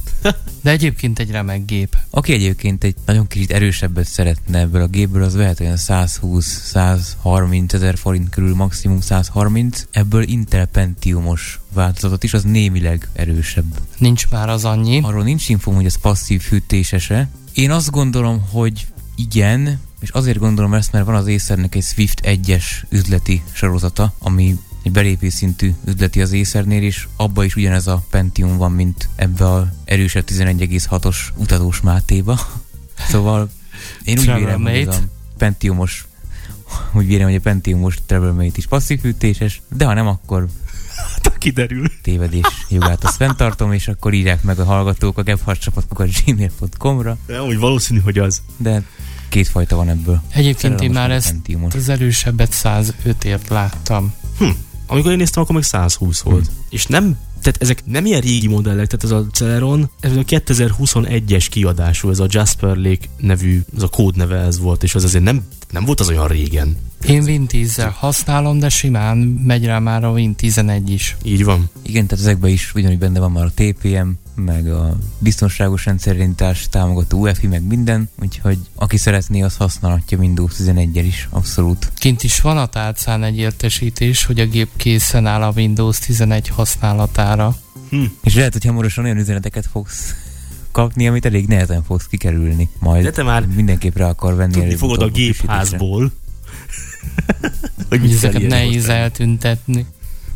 De egyébként egy remek gép. Aki egyébként egy nagyon kicsit erősebbet szeretne ebből a gépből, az vehet olyan 120-130 ezer forint körül, maximum 130. Ebből Intel Pentiumos változatot is, az némileg erősebb. Nincs már az annyi. Arról nincs infom, hogy ez passzív fűtésese. Én azt gondolom, hogy igen, és azért gondolom ezt, mert van az Acernek egy Swift 1-es üzleti sorozata, ami egy belépés szintű üzleti az Acernél, és abba is ugyanez a Pentium van, mint ebbe a erősebb 11,6-os utazós Mátéba. *laughs* Szóval én úgy vélem, hogy a Pentiumos úgy vélem, hogy a Pentiumos Travelmate is passzív fűtéses, de ha nem, akkor Hát kiderül. tévedés jogát azt fenntartom, és akkor írják meg a hallgatók a gebhardsapatkokat gmail.com-ra. De úgy valószínű, hogy az. De kétfajta van ebből. Egyébként én Szerelmes már ezt Pentiumos. az erősebbet 105-ért láttam. Hm. Amikor én néztem, akkor meg 120 volt. És nem, tehát ezek nem ilyen régi modellek, tehát ez a Celeron, ez a 2021-es kiadású, ez a Jasper Lake nevű, ez a kódneve ez volt, és az azért nem, nem volt az olyan régen. Én Win 10 használom, de simán megy rá már a Win 11 is. Így van. Igen, tehát ezekben is ugyanúgy benne van már a TPM, meg a biztonságos rendszerirányítás, támogató UEFI, meg minden, úgyhogy aki szeretné, az használhatja Windows 11 is, abszolút. Kint is van a tálcán egy értesítés, hogy a gép készen áll a Windows 11 használatára. Hm. És lehet, hogy hamarosan olyan üzeneteket fogsz kapni, amit elég nehezen fogsz kikerülni. Majd De te már mindenképp rá akar venni. tudni fogod a gépházból. *laughs* hogy ezeket nehéz ilyenek. eltüntetni.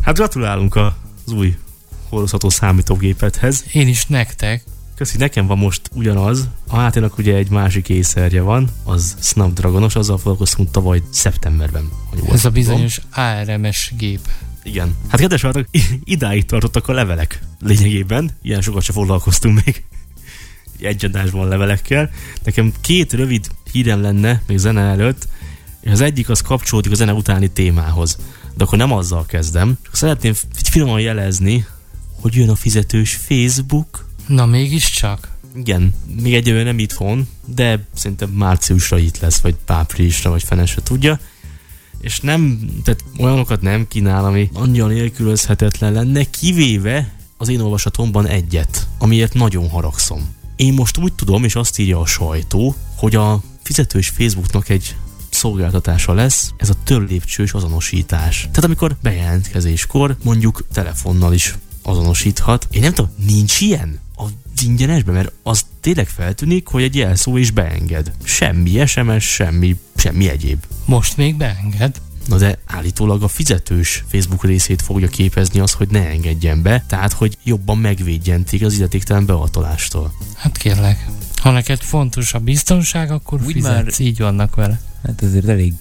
Hát gratulálunk az új hordozható számítógépethez. Én is nektek. Köszi, nekem van most ugyanaz. A háténak ugye egy másik észerje van, az Snapdragonos, azzal foglalkoztunk tavaly szeptemberben. Ez a bizonyos ARMS gép. Igen. Hát kedves hallgatók, idáig tartottak a levelek lényegében. Ilyen sokat se foglalkoztunk még egy adásban levelekkel. Nekem két rövid hírem lenne még zene előtt, és az egyik az kapcsolódik a zene utáni témához. De akkor nem azzal kezdem. Csak szeretném finoman jelezni, hogy jön a fizetős Facebook. Na mégiscsak. Igen, még egyelőre nem itthon, de szerintem márciusra itt lesz, vagy áprilisra, vagy fene se tudja. És nem, tehát olyanokat nem kínál, ami annyira nélkülözhetetlen lenne, kivéve az én olvasatomban egyet, amiért nagyon haragszom. Én most úgy tudom, és azt írja a sajtó, hogy a fizetős Facebooknak egy szolgáltatása lesz, ez a törlépcsős azonosítás. Tehát amikor bejelentkezéskor mondjuk telefonnal is azonosíthat. Én nem tudom, nincs ilyen az ingyenesben, mert az tényleg feltűnik, hogy egy jelszó is beenged. Semmi SMS, semmi, semmi egyéb. Most még beenged. Na de állítólag a fizetős Facebook részét fogja képezni az, hogy ne engedjen be, tehát hogy jobban megvédjen téged az illetéktelen beatolástól. Hát kérlek. Ha neked fontos a biztonság, akkor Úgy fizetsz. Így vannak vele. Hát ezért elég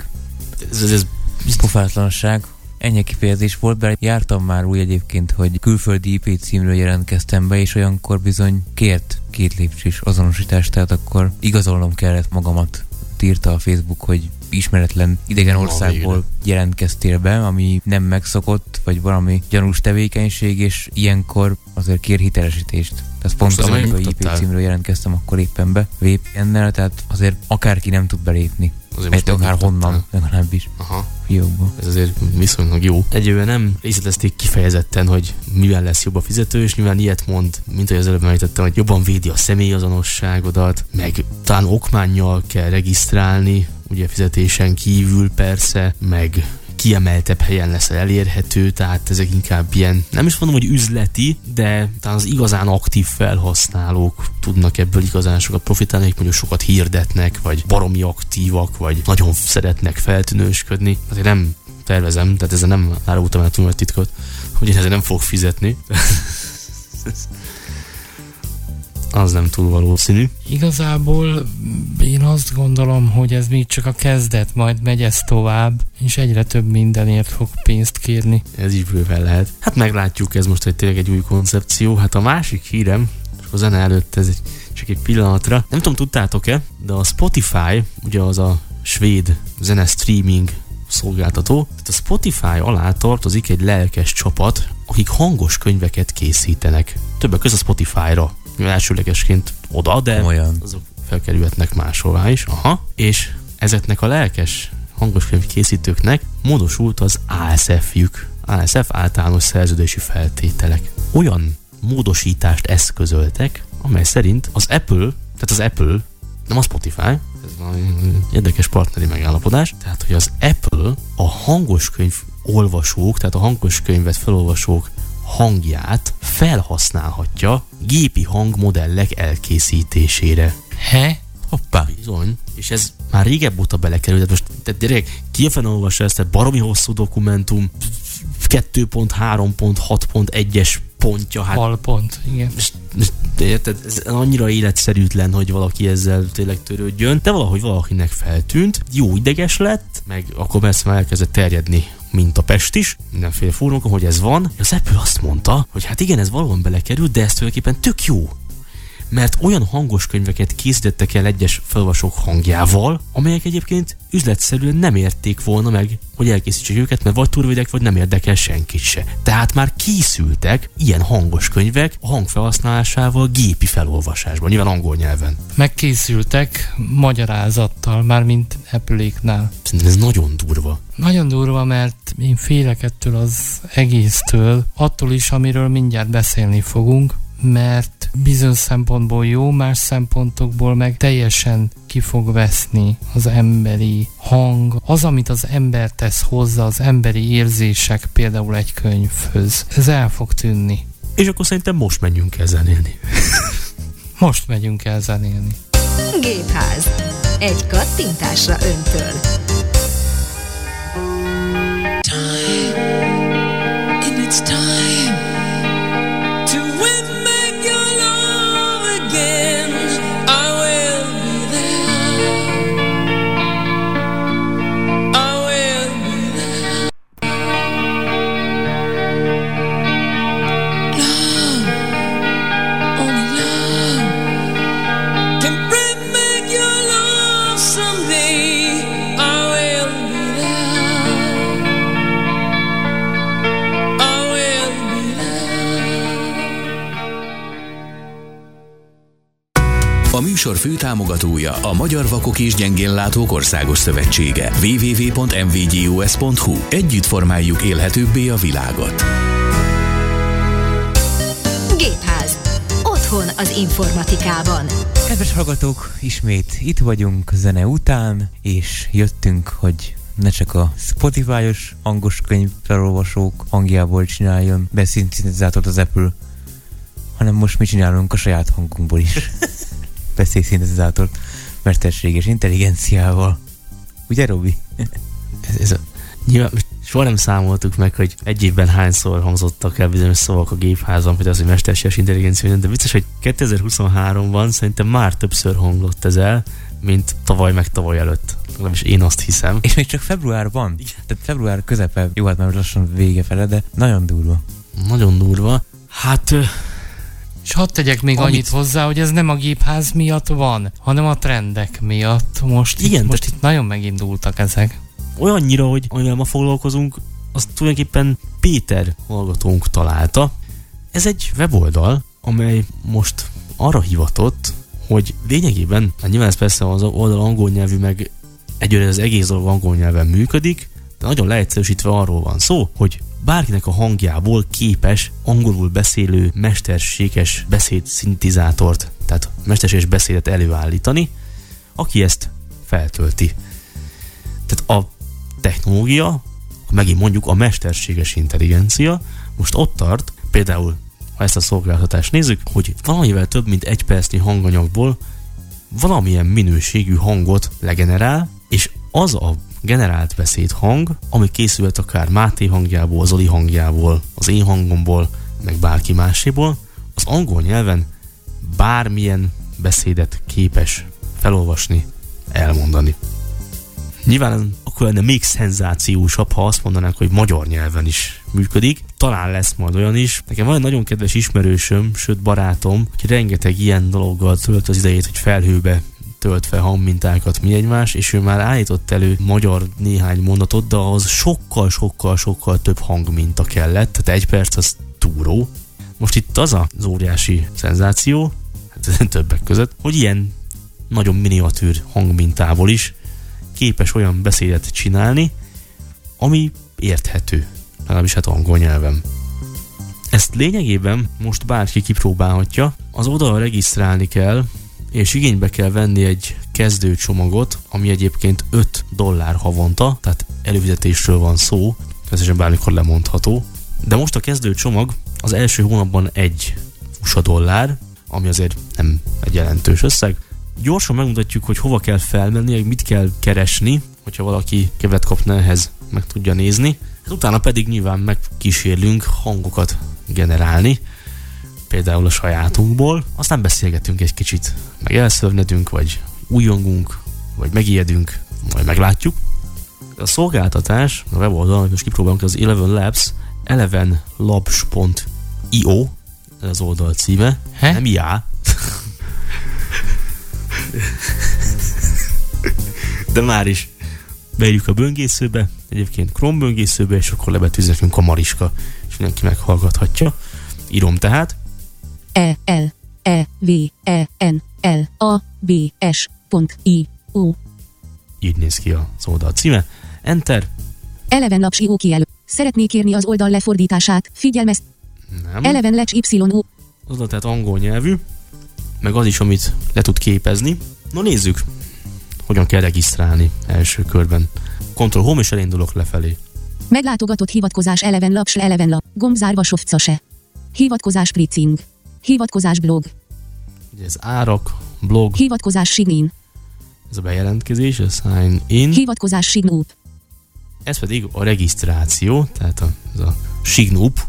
Ez, ez, ez pofátlanság. Ennyi kifejezés volt, bár jártam már úgy egyébként, hogy külföldi IP címről jelentkeztem be, és olyankor bizony kért két lépcsős azonosítást, tehát akkor igazolnom kellett magamat. Írta a Facebook, hogy ismeretlen idegen országból jelentkeztél be, ami nem megszokott, vagy valami gyanús tevékenység, és ilyenkor azért kér hitelesítést. Tehát pont Most az amikor IP címről jelentkeztem, akkor éppen be VPN-nel, tehát azért akárki nem tud belépni. Azért Mert akár honnan, legalábbis Aha. fiókból. Ez azért viszonylag jó. Egyébként nem részletezték kifejezetten, hogy mivel lesz jobb a fizető, és nyilván ilyet mond, mint hogy az előbb említettem, hogy jobban védi a személyazonosságodat, meg talán okmánnyal kell regisztrálni, ugye fizetésen kívül persze, meg kiemeltebb helyen lesz elérhető, tehát ezek inkább ilyen, nem is mondom, hogy üzleti, de talán az igazán aktív felhasználók tudnak ebből igazán sokat profitálni, akik mondjuk sokat hirdetnek, vagy baromi aktívak, vagy nagyon szeretnek feltűnősködni. Hát én nem tervezem, tehát ezzel nem árultam el túl nagy titkot, hogy én ezzel nem fog fizetni. *laughs* az nem túl valószínű. Igazából én azt gondolom, hogy ez még csak a kezdet, majd megy ez tovább, és egyre több mindenért fog pénzt kérni. Ez is bőven lehet. Hát meglátjuk, ez most egy tényleg egy új koncepció. Hát a másik hírem, és a zene előtt ez egy, csak egy pillanatra. Nem tudom, tudtátok-e, de a Spotify, ugye az a svéd zene streaming szolgáltató, tehát a Spotify alá tartozik egy lelkes csapat, akik hangos könyveket készítenek. Többek között a Spotify-ra. Elsőlegesként oda, de Olyan. azok felkerülhetnek máshová is. Aha. És ezeknek a lelkes hangoskönyv készítőknek módosult az ASF-jük. ASF általános szerződési feltételek. Olyan módosítást eszközöltek, amely szerint az Apple, tehát az Apple, nem a Spotify, ez valami érdekes partneri megállapodás, tehát hogy az Apple a hangoskönyv olvasók, tehát a hangoskönyvet felolvasók hangját felhasználhatja gépi hangmodellek elkészítésére. He? Hoppá! Bizony. És ez már régebb óta belekerült. Most, tehát gyerek, ki a olvassa ezt, tehát baromi hosszú dokumentum, 2.3.6.1-es pontja, hát Alpont, igen. most, most, érted, ez annyira életszerűtlen, hogy valaki ezzel tényleg törődjön, de valahogy valakinek feltűnt, jó ideges lett, meg akkor persze már elkezdett terjedni mint a Pest is, mindenféle fórumokon, hogy ez van. Az Apple azt mondta, hogy hát igen, ez valóban belekerült, de ez tulajdonképpen tök jó. Mert olyan hangos könyveket készítettek el egyes felolvasók hangjával, amelyek egyébként üzletszerűen nem érték volna meg, hogy elkészítsék őket, mert vagy turvédek, vagy nem érdekel senkit se. Tehát már készültek ilyen hangos könyvek a hangfelhasználásával gépi felolvasásban, nyilván angol nyelven. Megkészültek magyarázattal, már mint Apple-éknál. Szerintem ez nagyon durva. Nagyon durva, mert én félek ettől az egésztől, attól is, amiről mindjárt beszélni fogunk, mert bizonyos szempontból jó, más szempontokból meg teljesen ki fog veszni az emberi hang, az, amit az ember tesz hozzá, az emberi érzések például egy könyvhöz. Ez el fog tűnni. És akkor szerintem most menjünk el zenélni. *laughs* Most megyünk el zenélni. Gépház. Egy kattintásra öntől. And it's time műsor főtámogatója a Magyar Vakok és Gyengénlátók Országos Szövetsége. www.mvgus.hu Együtt formáljuk élhetőbbé a világot. Gépház. Otthon az informatikában. Kedves hallgatók, ismét itt vagyunk zene után, és jöttünk, hogy ne csak a Spotify-os hangos könyv felolvasók hangjából csináljon beszédszintezátort az Apple, hanem most mi csinálunk a saját hangunkból is *laughs* beszédszintezátort mesterséges intelligenciával. Ugye, Robi? Ez, ez a, nyilván soha nem számoltuk meg, hogy egy évben hányszor hangzottak el bizonyos szavak a gépházban, például az, hogy mesterséges intelligencia, de biztos, hogy 2023-ban szerintem már többször hanglott ez el, mint tavaly meg tavaly előtt. Legalábbis én azt hiszem. És még csak februárban. Igen. Tehát február közepe, jó, hát már lassan vége fele, de nagyon durva. Nagyon durva. Hát És hadd tegyek még Amit- annyit hozzá, hogy ez nem a gépház miatt van, hanem a trendek miatt. Most, Igen, itt, most itt nagyon megindultak ezek. olyannyira, hogy amivel ma foglalkozunk, azt tulajdonképpen Péter hallgatónk találta. Ez egy weboldal, amely most arra hivatott, hogy lényegében, hát nyilván ez persze az oldal angol nyelvű, meg Egyőre az egész dolog angol nyelven működik, nagyon leegyszerűsítve arról van szó, hogy bárkinek a hangjából képes angolul beszélő mesterséges beszédszintizátort, tehát mesterséges beszédet előállítani, aki ezt feltölti. Tehát a technológia, megint mondjuk a mesterséges intelligencia, most ott tart, például ha ezt a szolgáltatást nézzük, hogy valamivel több mint egy percnyi hanganyagból valamilyen minőségű hangot legenerál, és az a generált beszédhang, ami készült akár Máté hangjából, Zoli hangjából, az én hangomból, meg bárki máséból, az angol nyelven bármilyen beszédet képes felolvasni, elmondani. Nyilván akkor lenne még szenzációsabb, ha azt mondanánk, hogy magyar nyelven is működik. Talán lesz majd olyan is. Nekem van egy nagyon kedves ismerősöm, sőt barátom, aki rengeteg ilyen dologgal tölt az idejét, hogy felhőbe tölt fel hangmintákat mi egymás, és ő már állított elő magyar néhány mondatot, de az sokkal, sokkal, sokkal több hangminta kellett, tehát egy perc az túró. Most itt az az óriási szenzáció, hát *laughs* többek között, hogy ilyen nagyon miniatűr hangmintából is képes olyan beszédet csinálni, ami érthető, legalábbis hát angol nyelven. Ezt lényegében most bárki kipróbálhatja, az oldalra regisztrálni kell, és igénybe kell venni egy kezdőcsomagot, ami egyébként 5 dollár havonta, tehát előfizetésről van szó, természetesen bármikor lemondható. De most a kezdőcsomag az első hónapban egy USA dollár, ami azért nem egy jelentős összeg. Gyorsan megmutatjuk, hogy hova kell felmenni, mit kell keresni, hogyha valaki kevet kapna ehhez, meg tudja nézni. Hát utána pedig nyilván megkísérlünk hangokat generálni, például a sajátunkból, aztán beszélgetünk egy kicsit, meg elszörnedünk, vagy újongunk, vagy megijedünk, majd meglátjuk. A szolgáltatás, a weboldalon, most kipróbálunk, az Eleven Labs, elevenlabs.io, ez az oldal címe, He? nem IA. De már is beírjuk a böngészőbe, egyébként Chrome böngészőbe, és akkor lebetűz nekünk a Mariska, és mindenki meghallgathatja. Írom tehát, E L E V E N L A B S pont I O így néz ki az oldal címe. Enter, Eleven laps I O kijelö. Szeretnék kérni az oldal lefordítását. Figyelmez. nem. Eleven lecs Y O. Az tehát angol nyelvű, meg az is, amit le tud képezni. No nézzük, hogyan kell regisztrálni első körben. Ctrl Home és elindulok lefelé. Meglátogatott hivatkozás Eleven laps Eleven lap. Gomb zárva sofcase. Hivatkozás pricing. Hivatkozás blog. Ugye ez árak, blog, Hivatkozás signin. ez a bejelentkezés, a sign in, Hivatkozás signóp. ez pedig a regisztráció, tehát a, ez a signup,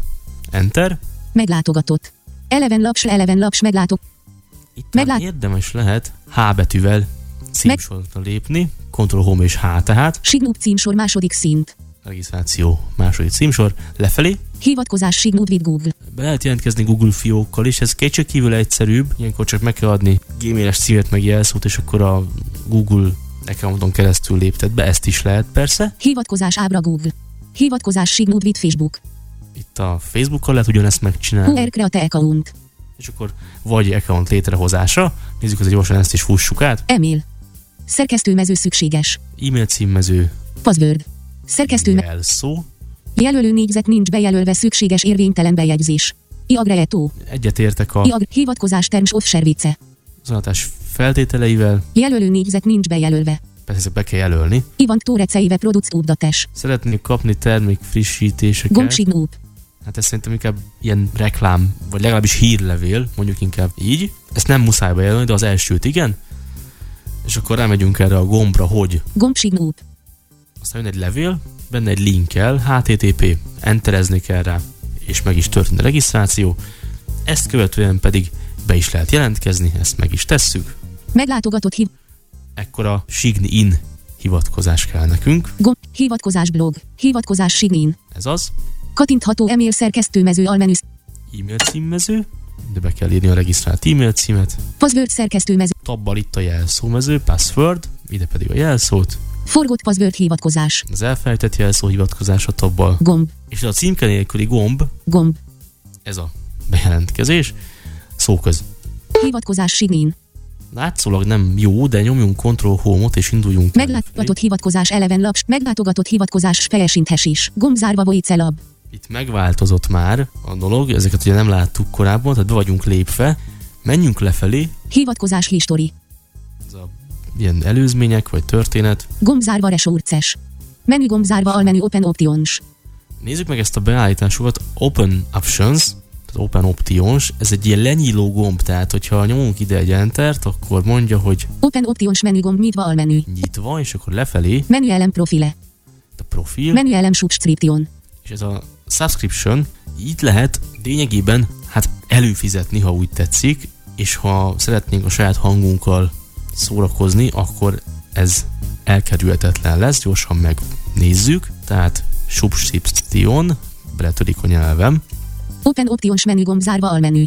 enter. Meglátogatott. Eleven laps Eleven laps meglátok. Itt Meglát- érdemes lehet H betűvel címsorra lépni, Ctrl Home és H tehát, Signóp címsor második szint. regisztráció második címsor, lefelé, Hivatkozás with Google. Be lehet jelentkezni Google fiókkal is, ez kétségkívül egyszerűbb, ilyenkor csak meg kell adni gmail-es címet meg jelszót, és akkor a Google accounton keresztül léptet be, ezt is lehet persze. Hivatkozás ábra Google. Hivatkozás signóp with Facebook. Itt a Facebookkal lehet ugyanezt megcsinálni, QR Create account. és akkor vagy account létrehozása, nézzük azért gyorsan ezt is fussuk át, E-mail. Szerkesztőmező szükséges. e-mail címmező, Password. Szerkesztő jelszó, jelölő négyzet nincs bejelölve szükséges érvénytelen bejegyzés. Iagreetó. egyetértek a Iag hivatkozás terms of service. zonatás feltételeivel, Jelölő négyzet nincs bejelölve. persze be kell jelölni. Ivan Tóreceive product updates. Szeretnék kapni termék frissítéseket. Gomsignóp. Hát ez szerintem inkább ilyen reklám, vagy legalábbis hírlevél, mondjuk inkább így. Ezt nem muszáj bejelölni, de az elsőt igen. És akkor rámegyünk erre a gombra, hogy Gombsignóp. aztán jön egy levél, benne egy linkkel, HTTP, enterezni kell rá, és meg is történt a regisztráció. Ezt követően pedig be is lehet jelentkezni, ezt meg is tesszük. Meglátogatott hiv. Ekkor a Sign In hivatkozás kell nekünk, Gomb. Hivatkozás blog. Hivatkozás signin. ez az, Katintható e-mail szerkesztőmező almenü. e-mail címmező, de be kell írni a regisztrált e-mail címet, Password szerkesztőmező. tabbal itt a jelszómező, password, ide pedig a jelszót, Forgott password hivatkozás. az elfelejtett jelszó hivatkozása tabbal, Gomb. és a címke nélküli gomb, Gomb. ez a bejelentkezés, szóköz. Hivatkozás signin. látszólag nem jó, de nyomjunk Ctrl Home-ot és induljunk. Meglátogatott hivatkozás eleven laps. Meglátogatott hivatkozás fejesinthes is. Gomb zárva Voice Lab. Itt megváltozott már a dolog, ezeket ugye nem láttuk korábban, tehát be vagyunk lépve. Menjünk lefelé, Hivatkozás history. Ilyen előzmények vagy történet. Gomb zárva resources. Menü gomb zárva almenü open options. Nézzük meg ezt a beállításokat. Open Options, tehát Open Options, ez egy ilyen lenyíló gomb, tehát hogyha nyomunk ide egy Entert, akkor mondja, hogy Open options menü gomb nyitva almenü. nyitva, és akkor lefelé Menü elem profile. a profil, Menü elem subscription. és ez a subscription, így lehet lényegében hát előfizetni, ha úgy tetszik, és ha szeretnénk a saját hangunkkal szórakozni, akkor ez elkerülhetetlen lesz, gyorsan megnézzük, tehát subscription, beletörik a nyelvem, Open options menü gomb zárva almenü.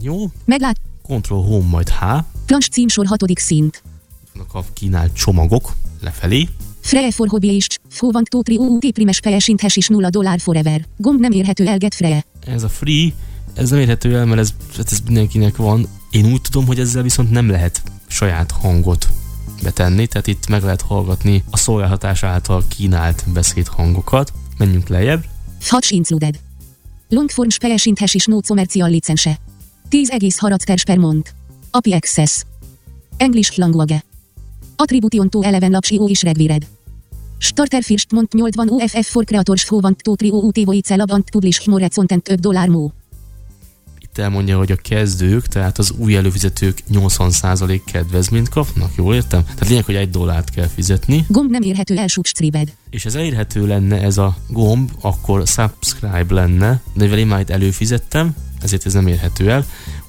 jó, Meglát. Ctrl Home majd H, Plans címsor hatodik szint. vannak a kínált csomagok lefelé, Freie for hobbyist. Fóvant tótri UUT primes fejesinthes is 0 dollár forever. Gomb nem érhető el get ez a free, ez nem érhető el, mert ez, hát ez mindenkinek van. Én úgy tudom, hogy ezzel viszont nem lehet saját hangot betenni, tehát itt meg lehet hallgatni a szolgáltatás által kínált beszédhangokat. Menjünk lejjebb. Hatch included. Longform fejesinthes is no commercial license. 10,6 haracters per mont. API access. English language. Attribution to 11 laps IO is required. Starter first mont 80 UFF for creators fóvant to tri OUT voice lab and publish more content 5 dollár mo. Itt elmondja, hogy a kezdők, tehát az új előfizetők 80% kedvezményt kapnak, jól értem? Tehát lényeg, hogy egy dollárt kell fizetni, Gomb nem érhető el subscribed. és ez elérhető lenne ez a gomb, akkor subscribe lenne, de mivel én már itt előfizettem, ezért ez nem érhető el.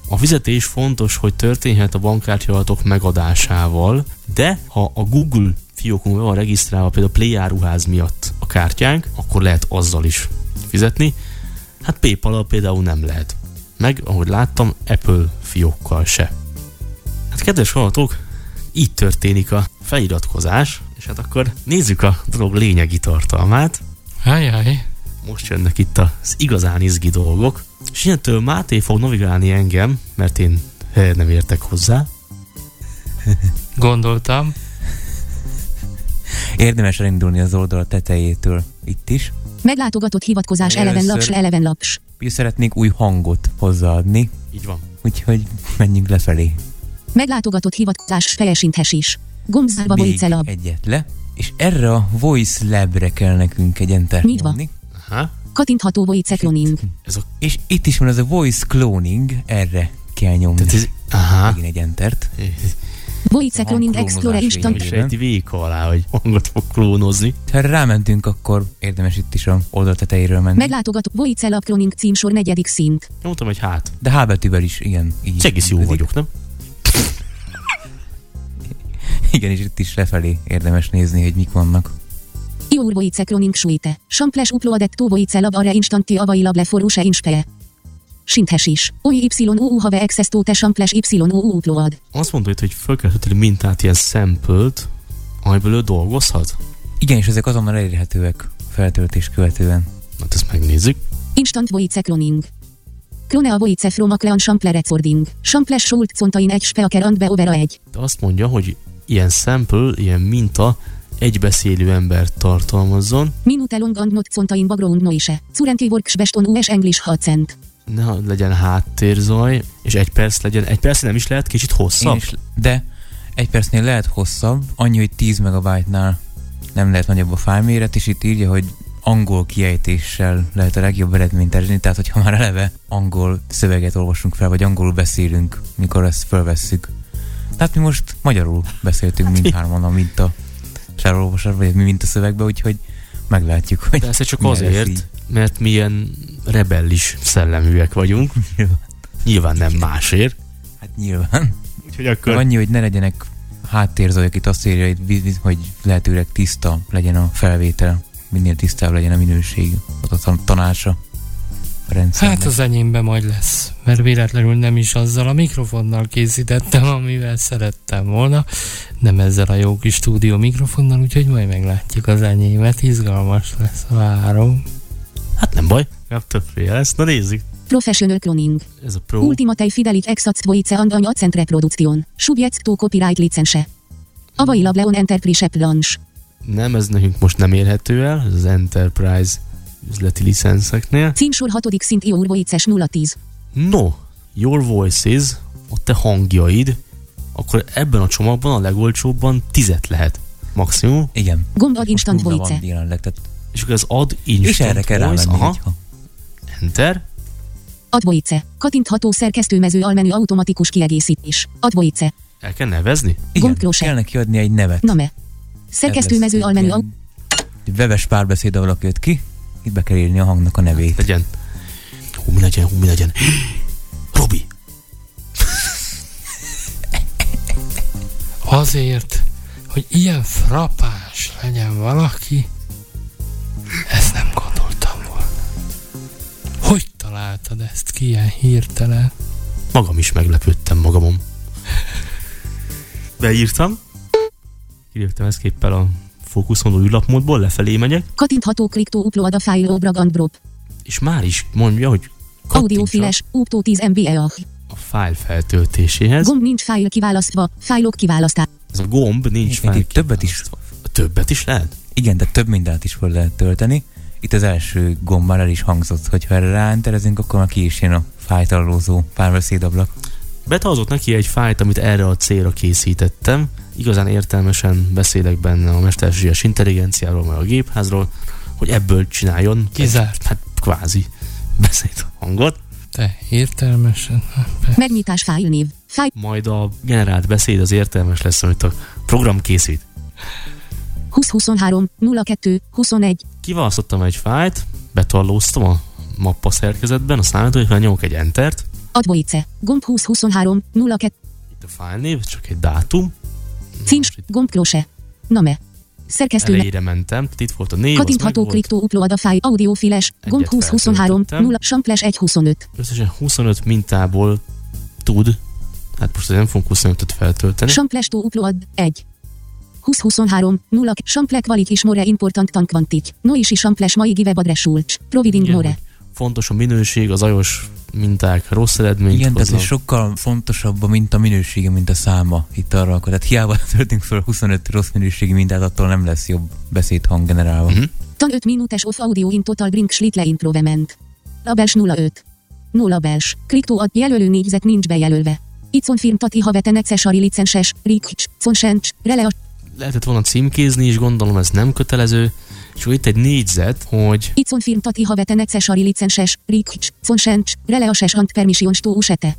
A fizetés fontos, hogy történhet a bankkártyalatok megadásával, de ha a Google fiókunkban van regisztrálva például a Play áruház miatt a kártyánk, akkor lehet azzal is fizetni. Hát paypal például nem lehet. Meg, ahogy láttam, Apple fiókkal se. Hát kedves hallgatók, így történik a feliratkozás, és hát akkor nézzük a dolog lényegi tartalmát. Hájjáj. Most jönnek itt az igazán izgi dolgok, és innentől Máté fog navigálni engem, mert én nem értek hozzá. Gondoltam. Érdemes elindulni az oldal tetejétől itt is. Meglátogatott hivatkozás Először- eleven laps eleven laps. Ugye szeretnék új hangot hozzáadni, Így van. úgyhogy menjünk lefelé. Meglátogatott hivatkozás fejesinthes is. Gomb zárva Még Voice lab. egyet le, és erre a Voice Lab-re kell nekünk egy enter Nyitva. nyomni. Aha. Kattintható Voice cloning. Ez a, És itt is van az a Voice Cloning, erre kell nyomni. tehát ez, aha. Megint egy entert. Voice cloning Explorer instant. lényeg. Sejti véka alá, hogy hangot fog klónozni. Ha rámentünk, akkor érdemes itt is a oldal tetejéről menni. Meglátogató Voice lab cloning címsor negyedik szint. Nyomtam egy hát. De H betűvel is, igen. Így egész jó vagyok, nem? *laughs* Igen, és itt is lefelé érdemes nézni, hogy mik vannak. Iur Voice cloning suite. Samples uploadet to Voice lab arra instanti available for use inspire. Sinthes is. Oly YOU have access to samples YOU upload. Azt mondta itt, hogy tölteni mintát, ilyen sample-t, amiből ő dolgozhat. Igen, és ezek azonnal elérhetőek feltöltés követően. Hát ezt megnézzük. Instant Voice cloning. Klone a Voice from a clone sample recording. Samples Schult contain egy speaker and beovera egy. De azt mondja, hogy ilyen sample, ilyen minta egy beszélő embert tartalmazzon, Minute long and not contain background noise. Currently works best on US English accent. Ne legyen háttérzaj, és egy perc legyen, egy perc nem is lehet kicsit hosszabb? Is, de egy percnél lehet hosszabb, annyi, hogy 10 megabyte-nál nem lehet nagyobb a fájlméret, és itt írja, hogy angol kiejtéssel lehet a legjobb eredményt elérni, tehát hogyha már eleve angol szöveget olvasunk fel, vagy angolul beszélünk, mikor ezt felvesszük. Tehát mi most magyarul beszéltünk mindhárman a minta felolvasás, vagy mi minta szövegbe, úgyhogy meglátjuk, hogy Persze csak azért, így. mert milyen rebellis szelleműek vagyunk. *laughs* Nyilván nem másért. Hát nyilván. Úgyhogy akkor... Annyi, hogy ne legyenek háttérzajok, itt azt írja, hogy lehetőleg tiszta legyen a felvétel, minél tisztább legyen a minőség, az a tan- tanácsa rendszernek. Hát az enyémben majd lesz, mert véletlenül nem is azzal a mikrofonnal készítettem, amivel szerettem volna, nem ezzel a jó kis stúdió mikrofonnal, úgyhogy majd meglátjuk az enyémet, izgalmas lesz, várom. Hát nem baj. Ja, többféle lesz. Na nézzük. Professional cloning. Ez a pro. Ultimate Fidelit Exats Dvojice and Anya Accent Reproduction. Subject to copyright license. Available on Enterprise Launch. Nem, ez nekünk most nem érhető el. Ez az Enterprise üzleti licenszeknél. Címsor 6. szint Ior Voices 010. No, Your Voices, a te hangjaid, akkor ebben a csomagban a legolcsóbban tizet lehet. Maximum. Igen. Gomb ad instant voice. És akkor az ad instant és erre kell voice, aha, így, ha enter, Advoice. Katintható szerkesztőmező almenü automatikus kiegészítés. Advoice. el kell nevezni? Igen, Gombklóse. kell neki adni egy nevet. Name. Szerkesztőmező almenü Webes párbeszéd, jött ki. Be kell írni a hangnak a nevét. Legyen. Hú, mi legyen, hú, mi legyen. Robi. Azért, hogy ilyen frappás legyen valaki, ezt nem gondoltam volna. Hogy találtad ezt ki ilyen hirtelen? Magam is meglepődtem magamon. Beírtam. Kirívtam ezt képpel a fókuszoló űrlapmódból, lefelé megyek, Katintható kliktó upload a file obrag and drop. és már is mondja, hogy Audio kattintsa files, uptó 10 MB EAH. a fájl feltöltéséhez. Gomb nincs file kiválasztva, fájlok kiválasztás. Ez a gomb nincs fájl többet is. Többet is lehet? Igen, de több mindent is fel lehet tölteni. Itt az első gomb már el is hangzott, hogy ha erre ráenterezünk, akkor már ki is jön a fájtallózó párbeszédablak. Betahozott neki egy fájlt, amit erre a célra készítettem. Igazán értelmesen beszélek benne a mesterséges intelligenciáról, meg a gépházról, hogy ebből csináljon. Kizárt. Egy, hát kvázi beszéd hangot. Te értelmesen? Hát. Megnyitás file név. File Majd a generált beszéd az értelmes lesz, amit a program készít. 2023 02 21. Kiválasztottam egy fájlt, betallóztam a mappa szerkezetben, a számítógépre nyomok egy entert, Advoice. Gomb 2023 02. itt a fájlnév, csak egy dátum, Itt Gomb klose. Name. Szerkesztő. elejére mentem, itt volt a név, megvolt. kliktó upload a file. Audio files. Gomb Egyet 2023 feltöltöttem. 0. Samples 125. Összesen 25 mintából tud, hát most nem fogunk 25-öt feltölteni. Samples to upload 1. 2023 0. Sample quality is more important than quantity. No is samples mai give address sulcs. Providing more. Fontos a minőség, az ajos minták rossz eredményt Igen, tehát ez sokkal fontosabb a minta minősége, mint a száma itt arra akkor. Tehát hiába *laughs* töltünk fel 25 rossz minőségi mintát, attól nem lesz jobb beszédhang generálva. Mhm. Tan 5 minutes of audio in total bring slitle improvement. Labels 05. No labels. Kliktó ad jelölő négyzet nincs bejelölve. Icon film tati havete necessary licenses, rikcs, consencs, rele a Lehetett volna címkézni is, gondolom ez nem kötelező. És akkor itt egy négyzet, hogy Icon film tati havete necessary licenses, rikcs, consencs, rele a ses ant permissions to usete.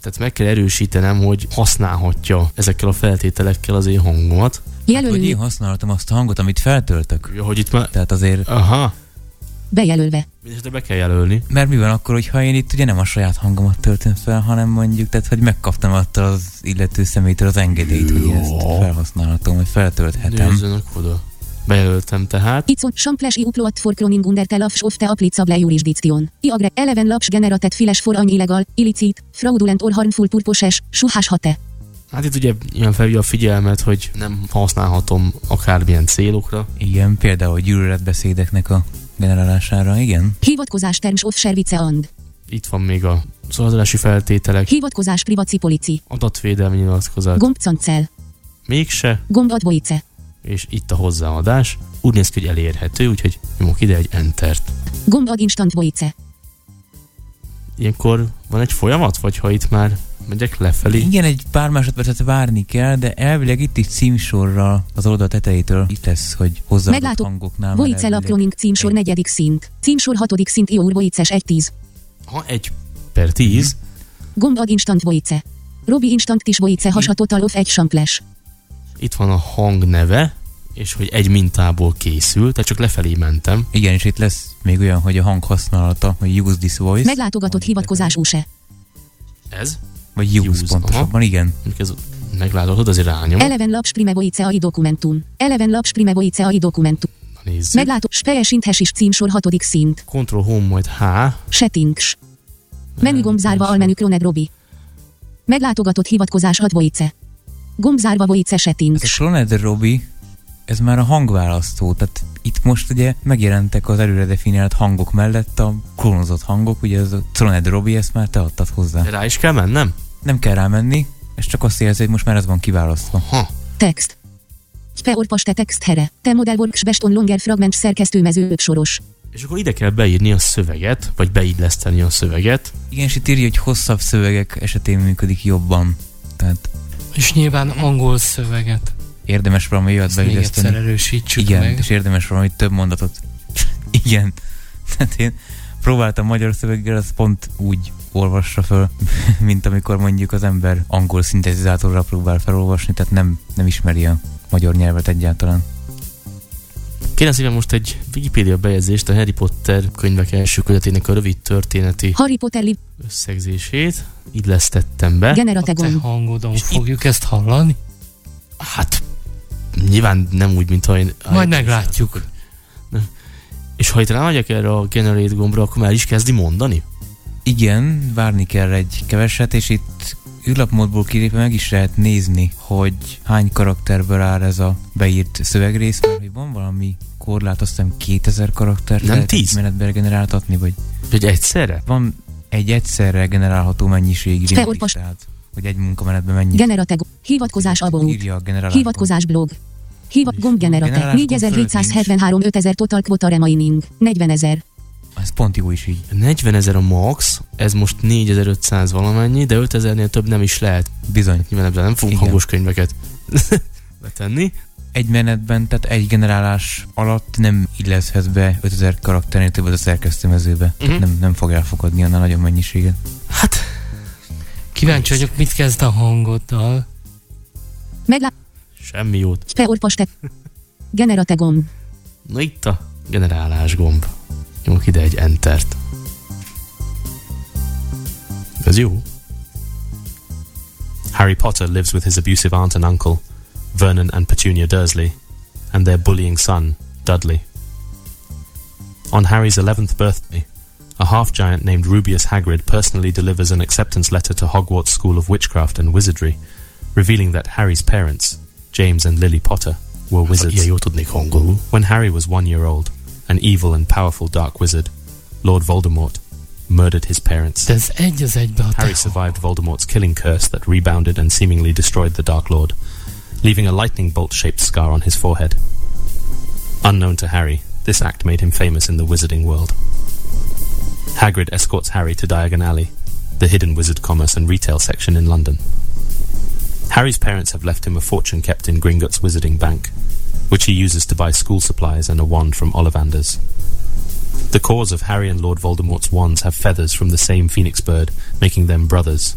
tehát meg kell erősítenem, hogy használhatja ezekkel a feltételekkel az én hangomat. Hogy Jelölő én használtam azt a hangot, amit feltöltök. Ja, hogy itt már... Tehát azért, Aha, bejelölve. mindesetre be kell jelölni. mert mi van akkor, hogyha én itt ugye nem a saját hangomat töltöm fel, hanem mondjuk, tehát hogy megkaptam attól az illető személytől az engedélyt, hogy én ezt felhasználhatom, vagy feltölthetem. Nézzenek oda. Bejelöltem tehát. Icon samples i upload for cloning under the laps of the applicable jurisdiction. I agre eleven laps generated files for an illegal, illicit, fraudulent or harmful purposes, suhás hate. Hát itt ugye ilyen felhívja a figyelmet, hogy nem használhatom akármilyen célokra. Igen, például gyűlöletbeszédeknek a generálására, igen. Hivatkozás terms of service and. Itt van még a szolgáltatási feltételek, Hivatkozás privacy policy. adatvédelmi nyilatkozat. Gomb cancel. Mégse, Gomb advoice. És itt a hozzáadás. Úgy néz ki, hogy elérhető, úgyhogy nyomok ide egy entert. Gomb ad instant voice. Ilyenkor van egy folyamat, vagy ha itt már megyek lefelé? Igen, egy pár másodpercet várni kell, de elvileg itt is címsorral az oldal tetejétől itt lesz, hogy hozzáadott Meglátó- hangoknál. Voice laproning címsor negyedik szint. Címsor hatodik szint Ior voices 1-10. Ha egy per tíz, Gomb ad instant voice. Robi instant tis voice has a total of egy samples. Itt van a hang neve, és hogy egy mintából készül, tehát csak lefelé mentem. Igen, és itt lesz még olyan, hogy a hang használata, hogy use this voice. Meglátogatott hivatkozás use. Ez? Vagy use, Use, pontosabban, igen. Mondjuk ez megláthatod, azért rányom. Eleven laps prime voice ai dokumentum. Eleven laps prime voice ai dokumentum. Nézzük. Meglátó spejesinthes is címsor hatodik szint. Ctrl Home, majd H. Settings. Menügomb zárva almenü Croned Robi. Meglátogatott hivatkozás voice. Gomb zárva voice Ez a settings. Cloned Robi, ez már a hangválasztó, tehát itt most ugye megjelentek az előre definiált hangok mellett a klónozott hangok, ugye ez a Troned Robi, ezt már te adtad hozzá. Rá is kell mennem? Nem kell rámenni, és csak azt érzi, hogy most már ez van kiválasztva. Ha. Text. Speorpaste text here. Te model works best on longer fragment szerkesztőmező 5 soros. És akkor ide kell beírni a szöveget, vagy beilleszteni a szöveget. Igen, és itt írja, hogy hosszabb szövegek esetén működik jobban. Tehát És nyilván angol szöveget. érdemes valami olyat Ezt még beilleszteni. erősítsük Igen, meg. és érdemes valami több mondatot. *laughs* Igen. Tehát én próbáltam magyar szöveggel, az pont úgy olvassa föl, *laughs* mint amikor mondjuk az ember angol szintetizátorra próbál felolvasni, tehát nem, nem ismeri a magyar nyelvet egyáltalán. Kérem szépen most egy Wikipedia bejegyzést a Harry Potter könyvek első kötetének a rövid történeti Harry Potter li- összegzését. Így lesztettem be. A generate te hangodon És fogjuk ezt hallani? Hát nyilván nem úgy, mint ha én... Majd meglátjuk. És ha itt rámegyek erre a generate gombra, akkor már is kezdi mondani? Igen, várni kell egy keveset, és itt űrlapmódból kilépve meg is lehet nézni, hogy hány karakterből áll ez a beírt szövegrész, mert hogy van valami korlát, azt hiszem 2000 karaktert Nem lehet 10? egy menetbe generáltatni, vagy Hogy egyszerre? van egy egyszerre generálható is, orvos- tehát hogy egy munkamenetben mennyi Generate gomb. Hivatkozás about. írja a generálás. Hivatkozás blog. Hivat gomb generate. Generálás gomb 4773 5000 total quota remaining. 40 ezer. Ez pont jó is így. 40 ezer a max, ez most 4500 valamennyi, de 5000-nél több nem is lehet. Bizony. Nyilván ebben nem fogunk hangos könyveket *laughs* betenni. Egy menetben, tehát egy generálás alatt nem illeszhez be 5000 karakternél több az a szerkesztőmezőbe. Mhm. Uh-huh. Nem, nem fog elfogadni annál nagyobb mennyiséget. Hát, Kíváncsi vagyok, mit kezd a hangoddal. Meglá... semmi jót. Speorpaste. Generate gomb. Na itt a generálás gomb. Nyomok ide egy entert. Ez jó. Harry Potter lives with his abusive aunt and uncle, Vernon and Petunia Dursley, and their bullying son, Dudley. On Harry's 11th birthday, a half giant named Rubius Hagrid personally delivers an acceptance letter to Hogwarts School of Witchcraft and Wizardry, revealing that Harry's parents, James and Lily Potter, were wizards. jó tudnék hangolul. When Harry was one year old, an evil and powerful dark wizard, Lord Voldemort, murdered his parents. De ez egy az egybe a te Harry survived Voldemort's killing curse that rebounded and seemingly destroyed the Dark Lord, leaving a lightning bolt shaped scar on his forehead. Unknown to Harry, this act made him famous in the wizarding world. Hagrid escorts Harry to Diagon Alley, the hidden wizard commerce and retail section in London. Harry's parents have left him a fortune kept in Gringotts Wizarding Bank, which he uses to buy school supplies and a wand from Ollivanders. The cores of Harry and Lord Voldemort's wands have feathers from the same phoenix bird, making them brothers.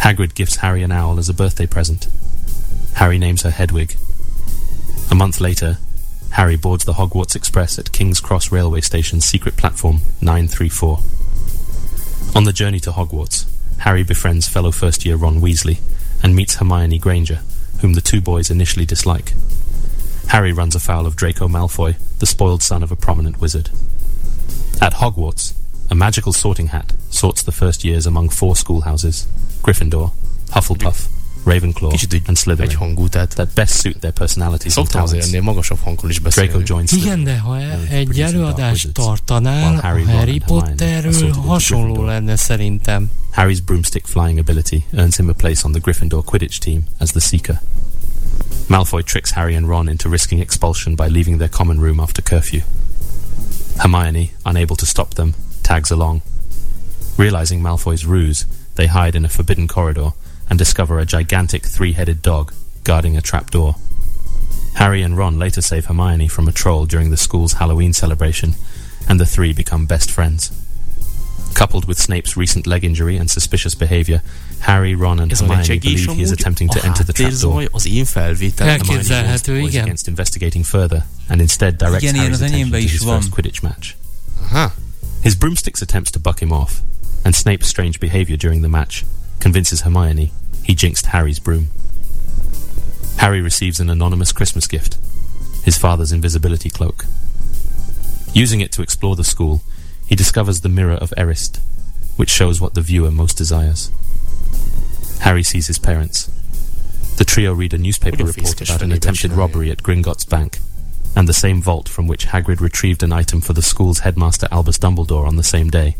Hagrid gifts Harry an owl as a birthday present. Harry names her Hedwig. A month later, Harry boards the Hogwarts Express at King's Cross Railway Station's secret platform 934. On the journey to Hogwarts, Harry befriends fellow first year Ron Weasley and meets Hermione Granger, whom the two boys initially dislike. Harry runs afoul of Draco Malfoy, the spoiled son of a prominent wizard. At Hogwarts, a magical sorting hat sorts the first years among four schoolhouses Gryffindor, Hufflepuff, Ravenclaw, Kicsit így and Slytherin egy hangú, tehát that best suit their personalities and szoktam azért talents. ennél magasabb hangon is beszélni. Draco joins Igen, Slytherin, de ha and egy producing Dark előadást Wizards, tartanál, while a Harry, Harry and Hermione are Potterről sorted into hasonló lenne szerintem. Harry's broomstick flying ability earns him a place on the Gryffindor Quidditch team as the Seeker. Malfoy tricks Harry and Ron into risking expulsion by leaving their common room after curfew. Hermione, unable to stop them, tags along. Realizing Malfoy's ruse, they hide in a forbidden corridor and discover a gigantic three-headed dog guarding a trapdoor. Harry and Ron later save Hermione from a troll during the school's Halloween celebration, and the three become best friends. Coupled with Snape's recent leg injury and suspicious behavior, Harry, Ron, and Ez Hermione believe he is attempting to enter the trapdoor. háttérzaj az én felvétel. Elképzel- Hermione warns the Elképzelhető, boys against investigating further, and instead directs Igen, Harry's attention to is his van. first Quidditch match. Aha. His broomsticks attempts to buck him off, and Snape's strange behavior during the match convinces Hermione he jinxed Harry's broom. Harry receives an anonymous Christmas gift his father's invisibility cloak. Using it to explore the school, he discovers the Mirror of Erist, which shows what the viewer most desires. Harry sees his parents. The trio read a newspaper report about an attempted robbery at Gringotts Bank, and the same vault from which Hagrid retrieved an item for the school's headmaster Albus Dumbledore on the same day.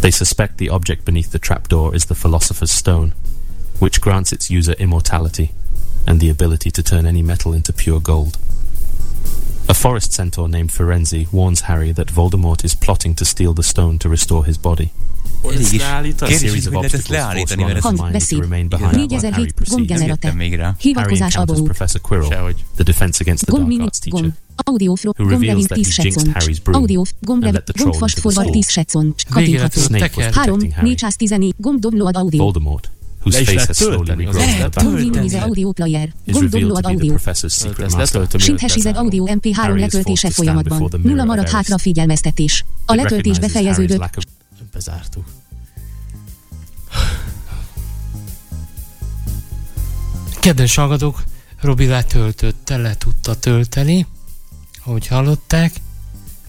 They suspect the object beneath the trapdoor is the Philosopher's Stone, which grants its user immortality and the ability to turn any metal into pure gold. A forest centaur named Firenze warns Harry that Voldemort is plotting to steal the stone to restore his body. Elég is. A Kérdés, series hogy of lehet ezt obstacles force leállítani, mert Ron's ez Hang, mind to beszéd. remain behind while 4007 Harry proceeds. nem gombgenerate. jöttem még rá. Harry Hivatkozás encounters abó. Professor Quirrell, Sehogy. the defense against the Gomb dark mini, arts teacher. gomb. Audio fro, Who gomb reveals leving that 10 he jinxed second. Harry's broom Audio, gomb and lev, let the gomb troll fast into the forward school. 10 second. Végeredményben Katintható. Snape was teker. 3, protecting Harry. 414, gomb download audio. Voldemort, whose face has slowly tölteni, az regrown minimize head, audio player. is Gomb revealed download to be the audio. professor's secret Ezt master. letöltöm, Sinthesized audio MP3 Harry is letöltése forced to stand before folyamatban. the mirror Nulla maradt hátra figyelmeztetés. A letöltés befejeződött. Bezártuk. Kedves hallgatók, Robi letöltötte, le tudta tölteni, ahogy hallották.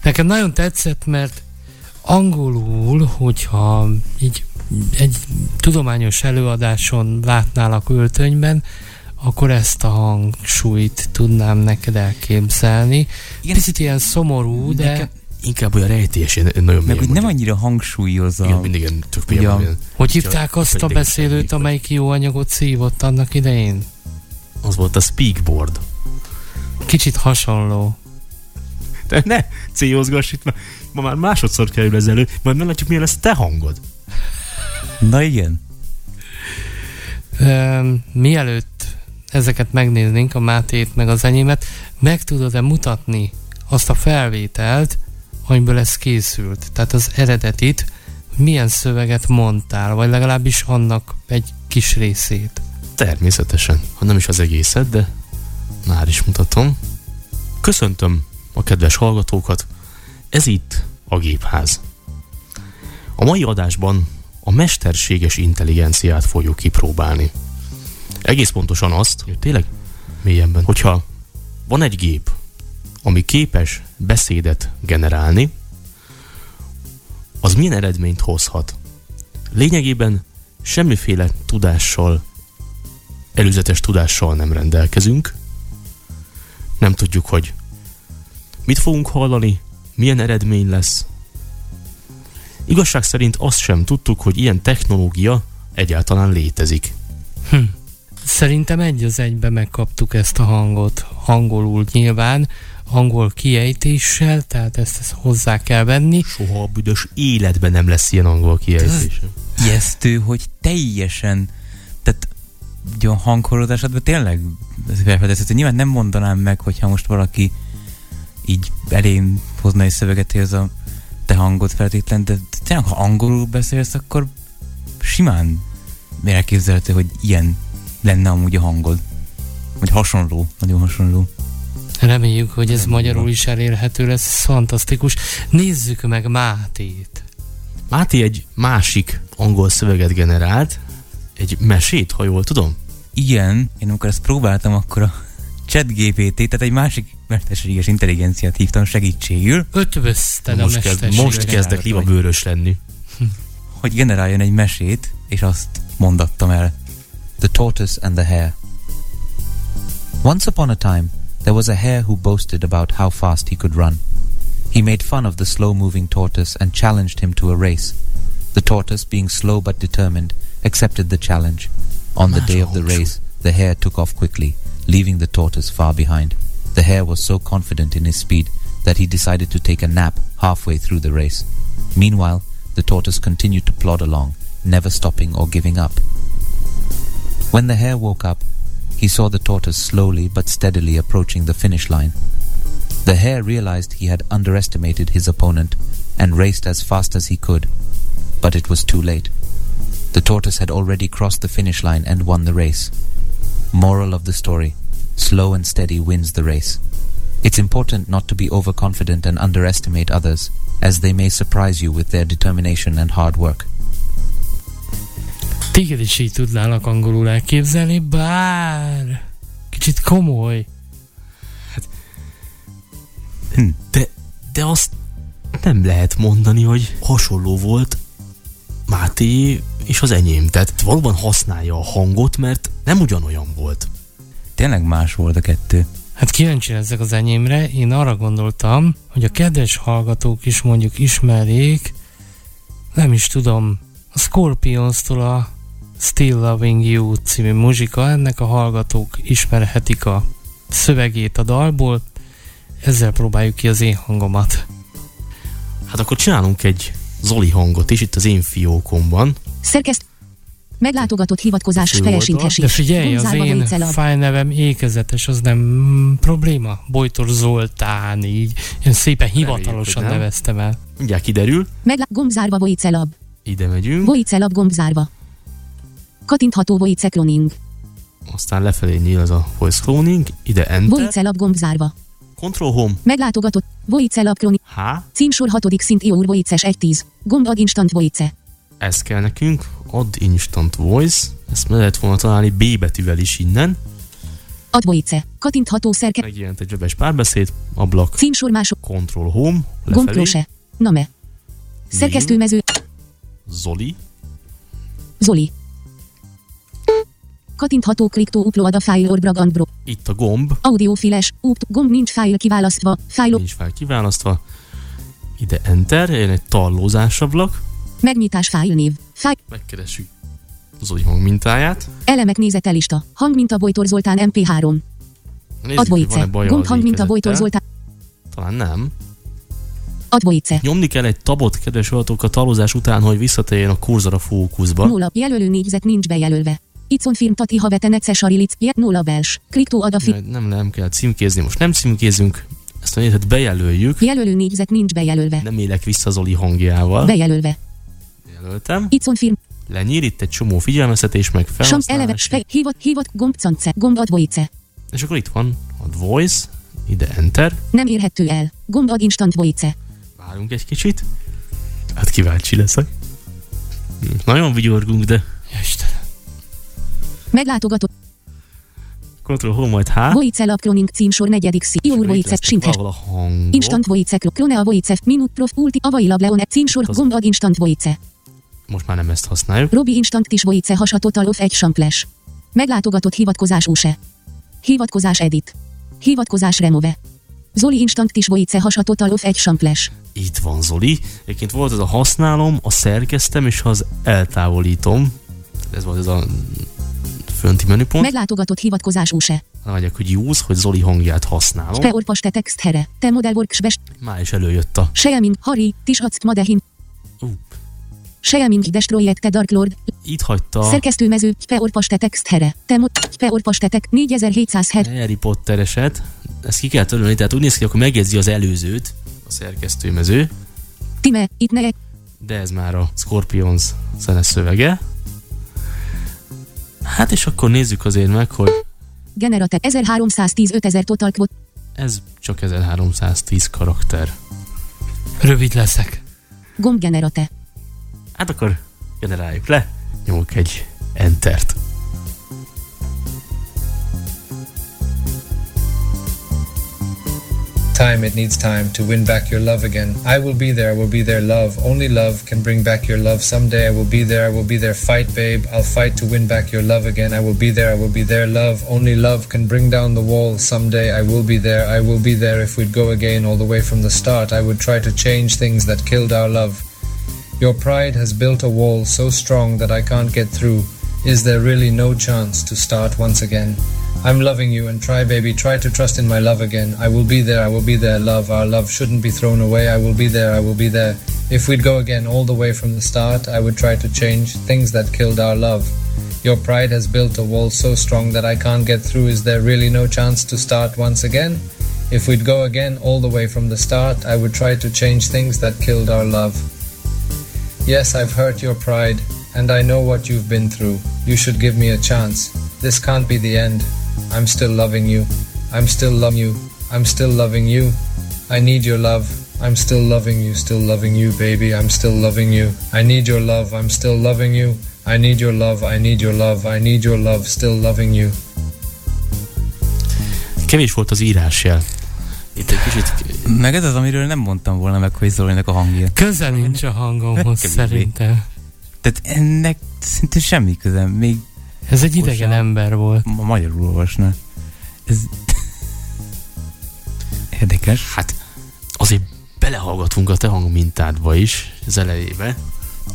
Nekem nagyon tetszett, mert angolul, hogyha így egy tudományos előadáson látnálak öltönyben, akkor ezt a hangsúlyt tudnám neked elképzelni. Igen, Picit ilyen szomorú, de Nekem- Inkább olyan rejtélyes, én nagyon Meg hogy nem annyira hangsúlyozza. Igen, mindig ilyen tök Ugye mélyen a- van, ilyen- hogy hívták azt a beszélőt, amelyik jó anyagot szívott annak idején? Az volt a speakboard. Kicsit hasonló. De ne céhozgass itt, mert ma már másodszor kerül ez elő, majd meglátjuk, milyen lesz te hangod. Na igen. Mielőtt ezeket megnéznénk, a Mátét meg az enyémet, meg tudod-e mutatni azt a felvételt, amiből ez készült? Tehát az eredetit, milyen szöveget mondtál, vagy legalábbis annak egy kis részét. Természetesen, ha nem is az egészet, de már is mutatom. Köszöntöm a kedves hallgatókat, ez itt a Gépház. A mai adásban a mesterséges intelligenciát fogjuk kipróbálni. Egész pontosan azt, hogy tényleg mélyebben, hogyha van egy gép, ami képes beszédet generálni, az milyen eredményt hozhat? Lényegében semmiféle tudással előzetes tudással nem rendelkezünk. Nem tudjuk, hogy mit fogunk hallani, milyen eredmény lesz. Igazság szerint azt sem tudtuk, hogy ilyen technológia egyáltalán létezik. Hm. Szerintem egy az egybe megkaptuk ezt a hangot, angolul nyilván, angol kiejtéssel, tehát ezt, ezt hozzá kell venni. Soha a büdös életben nem lesz ilyen angol kiejtés. Ijesztő, hogy teljesen, tehát ugye a hanghorodásodban tényleg ez felfedezhető. Nyilván nem mondanám meg, hogyha most valaki így elém hozna egy szöveget, hogy ez a te hangod feltétlen, de tényleg, ha angolul beszélsz, akkor simán elképzelhető, hogy ilyen lenne amúgy a hangod. Vagy hasonló, nagyon hasonló. Reméljük, hogy ez magyarul is elérhető lesz, ez fantasztikus. Nézzük meg Mátét. Máté egy másik angol szöveget generált, egy mesét, ha jól tudom. Igen, én amikor ezt próbáltam, akkor a ChatGPT, tehát egy másik mesterséges intelligenciát hívtam segítségül, Ötvözted a most, kezd, mesterséges most kezdek libabőrös lenni. *laughs* hogy generáljon egy mesét, és azt mondattam el. The Tortoise and the Hare. Once upon a time, there was a hare who boasted about how fast he could run. He made fun of the slow moving tortoise and challenged him to a race. The tortoise, being slow but determined, accepted the challenge. On the day of the race, the hare took off quickly, leaving the tortoise far behind. The hare was so confident in his speed that he decided to take a nap halfway through the race. Meanwhile, the tortoise continued to plod along, never stopping or giving up. When the hare woke up, he saw the tortoise slowly but steadily approaching the finish line. The hare realized he had underestimated his opponent and raced as fast as he could, but it was too late. The tortoise had already crossed the finish line and won the race. Moral of the story Slow and steady wins the race. It's important not to be overconfident and underestimate others, as they may surprise you with their determination and hard work. Téged is így tudnálak angolul elképzelni, bár kicsit komoly. Hm. De, de azt nem lehet mondani, hogy hasonló volt Máté és az enyém. Tehát valóban használja a hangot, mert nem ugyanolyan volt. Tényleg más volt a kettő. Hát kíváncsi ezek az enyémre. Én arra gondoltam, hogy a kedves hallgatók is mondjuk ismerjék, nem is tudom, a Scorpions-tól a Still Loving You című muzsika, ennek a hallgatók ismerhetik a szövegét a dalból, ezzel próbáljuk ki az én hangomat. Hát akkor csinálunk egy Zoli hangot is itt az én fiókomban. Szerkeszt. Meglátogatott hivatkozás felesintesés. De figyelj, az én fájnevem ékezetes, az nem probléma? Bojtor Zoltán, így én szépen hivatalosan nem. neveztem el. Mindjárt kiderül. Meglá... Gombzárba Vojcelab. Ide megyünk, Vojcelab gombzárba. Katintható Vojce cloning. aztán lefelé nyíl ez a voice cloning, ide enter, Vojcelab gombzárba. Control home, Meglátogatott. Vojcelab cloning. H, Címsor 6. szint Ior Vojces 1.10. Gomb ad instant Vojce. ez kell nekünk, add instant voice, ezt meg lehet volna találni B betűvel is innen, Ad Vojce. Katintható szerke. megjelent egy webes párbeszéd, ablak, Címsor mások. control home, Gomb lefelé, klose. Name. Szerkesztőmező. Zoli, Zoli. Katintható kliktó upload a file or brag and bro. itt a gomb, Audiofiles. Upt. Gomb nincs file kiválasztva. File. nincs fel kiválasztva, ide enter, jön egy tallózás ablak, Megnyitás file név. File. megkeressük Zoli hang mintáját, Elemek nézete lista. Hangminta Bojtor Zoltán MP3. Nézzük, Ad hogy van-e Vojce. baja Gomb hangminta Bojtor. Zoltán. Talán nem. Ad Vojce. Nyomni kell egy tabot, kedves hallgatók, a talózás után, hogy visszatérjen a kurzor a fókuszba. Nulla. Jelölő négyzet nincs bejelölve. Icon film tati havete nece sarilic. Jet nulla bels. Kliktó ad a fi. Nem, nem, kell címkézni, most nem címkézünk, ezt a nézet bejelöljük, Jelölő négyzet nincs bejelölve. nem élek vissza Zoli hangjával. Bejelölve. Jelöltem. Icon film. Lenyír itt egy csomó figyelmeztetés, meg Sam eleve. felhasználás. Spe. Hívat. Hívat. Gomb cance. Gomb ad Vojce. És akkor itt van a voice, ide enter, Nem érhető el. Gomb ad instant Vojce. várunk egy kicsit. Hát kíváncsi leszek. Hm, Nagyon vigyorgunk, de Istenem. Meglátogatott. Ctrl Home majd H. Vojce lap cloning címsor negyedik szí. Valahol a hangok. Instant Vojce. Klone a Vojce. Minut prof. Ulti. Avai lab leone. Címsor. Az- Gomb ad instant Vojce. Most már nem ezt használjuk. Robi instant tis Vojce hasa total off egy samples. Meglátogatott hivatkozás use. Hivatkozás edit. Hivatkozás remove. Zoli instant tis Vojce hasa total off egy samples. Itt van Zoli. Egyébként volt ez a használom, a szerkeztem, és az eltávolítom. Ez volt ez a fönti menüpont. Meglátogatott hivatkozás use. Nem megyek, hogy use, hogy Zoli hangját használom. Speorpaste text here. Te model works best. Már is előjött a... Seeming, Harry, tis ack madehin. Ú. Seeming destroyed te Dark Lord. Itt hagyta Szerkesztőmező, Speorpaste text here. Te mod, Speorpaste tek 4707. Harry Potter eset. Ezt ki kell törölni, tehát úgy néz ki, akkor megjegyzi az előzőt, a szerkesztőmező, Time, itt ne de ez már a Scorpions zenes szövege. Hát és akkor nézzük azért meg, hogy generate 1310 5000 total quote. ez csak 1310 karakter. Rövid leszek. Gomb generate. Hát akkor generáljuk le, nyomok egy Entert. Time, it needs time to win back your love again. I will be there, I will be there, love. Only love can bring back your love. Someday I will be there, I will be there. Fight, babe. I'll fight to win back your love again. I will be there, I will be there, love. Only love can bring down the wall. Someday I will be there, I will be there. If we'd go again all the way from the start, I would try to change things that killed our love. Your pride has built a wall so strong that I can't get through. Is there really no chance to start once again? I'm loving you and try, baby, try to trust in my love again. I will be there, I will be there, love. Our love shouldn't be thrown away. I will be there, I will be there. If we'd go again all the way from the start, I would try to change things that killed our love. Your pride has built a wall so strong that I can't get through. Is there really no chance to start once again? If we'd go again all the way from the start, I would try to change things that killed our love. Yes, I've hurt your pride, and I know what you've been through. You should give me a chance. This can't be the end. I'm still loving you. I'm still loving you. I'm still loving you. I need your love. I'm still loving you, still loving you, baby. I'm still loving you. I need your love. I'm still loving you. I need your love. I need your love. I need your love. Still loving you. Kevés volt az írásjel. Itt egy kicsit... Meg ez az, amiről nem mondtam volna meg, hogy Zolinak a hangja. Köze nincs a hangomhoz Kevésbé. szerintem. Tehát ennek szinte semmi köze. Még Ez egy idegen ember volt. Ma magyarul olvasna. Ez *laughs* érdekes. Hát azért belehallgatunk a te hangmintádba is, az elejébe.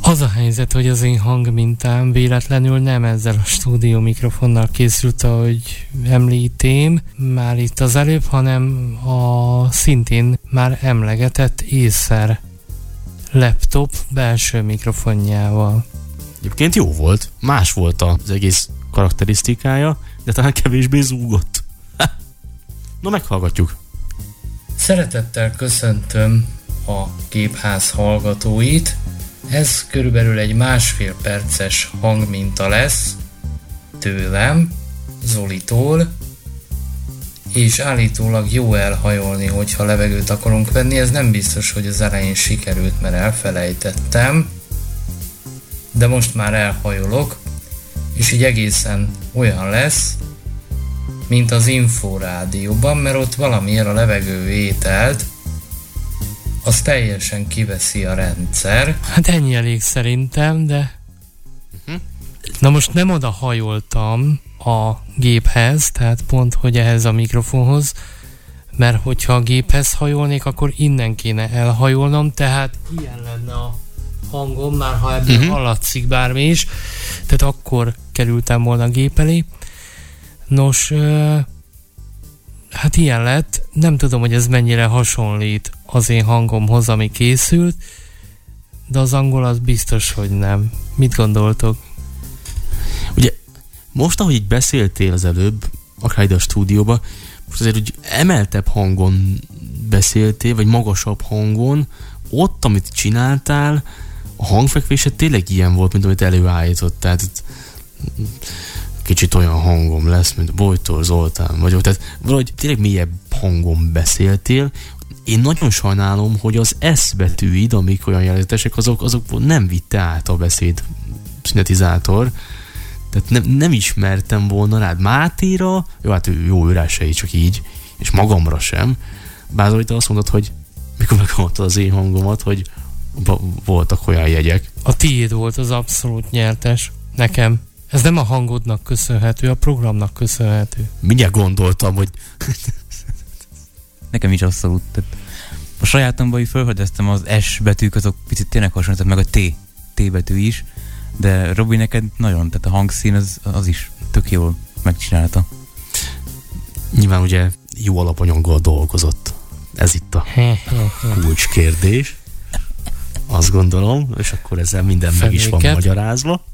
Az a helyzet, hogy az én hangmintám véletlenül nem ezzel a stúdió mikrofonnal készült, ahogy említém már itt az előbb, hanem a szintén már emlegetett észer laptop belső mikrofonjával. Egyébként jó volt, más volt az egész karakterisztikája, de talán kevésbé zúgott. *laughs* Na, meghallgatjuk. Szeretettel köszöntöm a gépház hallgatóit. Ez körülbelül egy másfél perces hangminta lesz tőlem, Zolitól, és állítólag jó elhajolni, hogyha levegőt akarunk venni. Ez nem biztos, hogy az elején sikerült, mert elfelejtettem, de most már elhajolok, és így egészen olyan lesz, mint az inforádióban, mert ott valamiért a levegő ételt az teljesen kiveszi a rendszer. Hát ennyi elég szerintem, de... Uh-huh. Na most nem oda hajoltam a géphez, tehát pont, hogy ehhez a mikrofonhoz, mert hogyha a géphez hajolnék, akkor innen kéne elhajolnom, tehát ilyen lenne a hangom, már ha ebből uh-huh. hallatszik bármi is, tehát akkor kerültem volna a gép elé. Nos, hát ilyen lett. Nem tudom, hogy ez mennyire hasonlít az én hangomhoz, ami készült, de az angol az biztos, hogy nem. Mit gondoltok? Most, ahogy így beszéltél az előbb, akár ide a stúdióba, most azért úgy emeltebb hangon beszéltél, vagy magasabb hangon, ott, amit csináltál, a hangfekvése tényleg ilyen volt, mint amit előállított. Tehát kicsit olyan hangom lesz, mint Bojtor Zoltán vagyok. Tehát valahogy tényleg mélyebb hangon beszéltél. Én nagyon sajnálom, hogy az S betűid, amik olyan jelentesek, azok, azok nem vitte át a beszéd szinetizátor. Tehát nem, nem ismertem volna rád Mátéra, jó, hát jó ürásei, csak így, és magamra sem. Bár te azt mondod, hogy mikor meghallgattad az én hangomat, hogy voltak olyan jegyek. A tiéd volt az abszolút nyertes. Nekem. Ez nem a hangodnak köszönhető, a programnak köszönhető. Mindjárt gondoltam, hogy... Nekem is abszolút. Tehát a sajátomban így felfedeztem az S betűk, azok picit tényleg hasonlítanak, meg a T, T betű is, de Robi neked nagyon, tehát a hangszín az, az is tök jól megcsinálta. Nyilván ugye jó alapanyaggal dolgozott. Ez itt a kulcskérdés. Azt gondolom, és akkor ezzel minden Fenéket. meg is van magyarázva.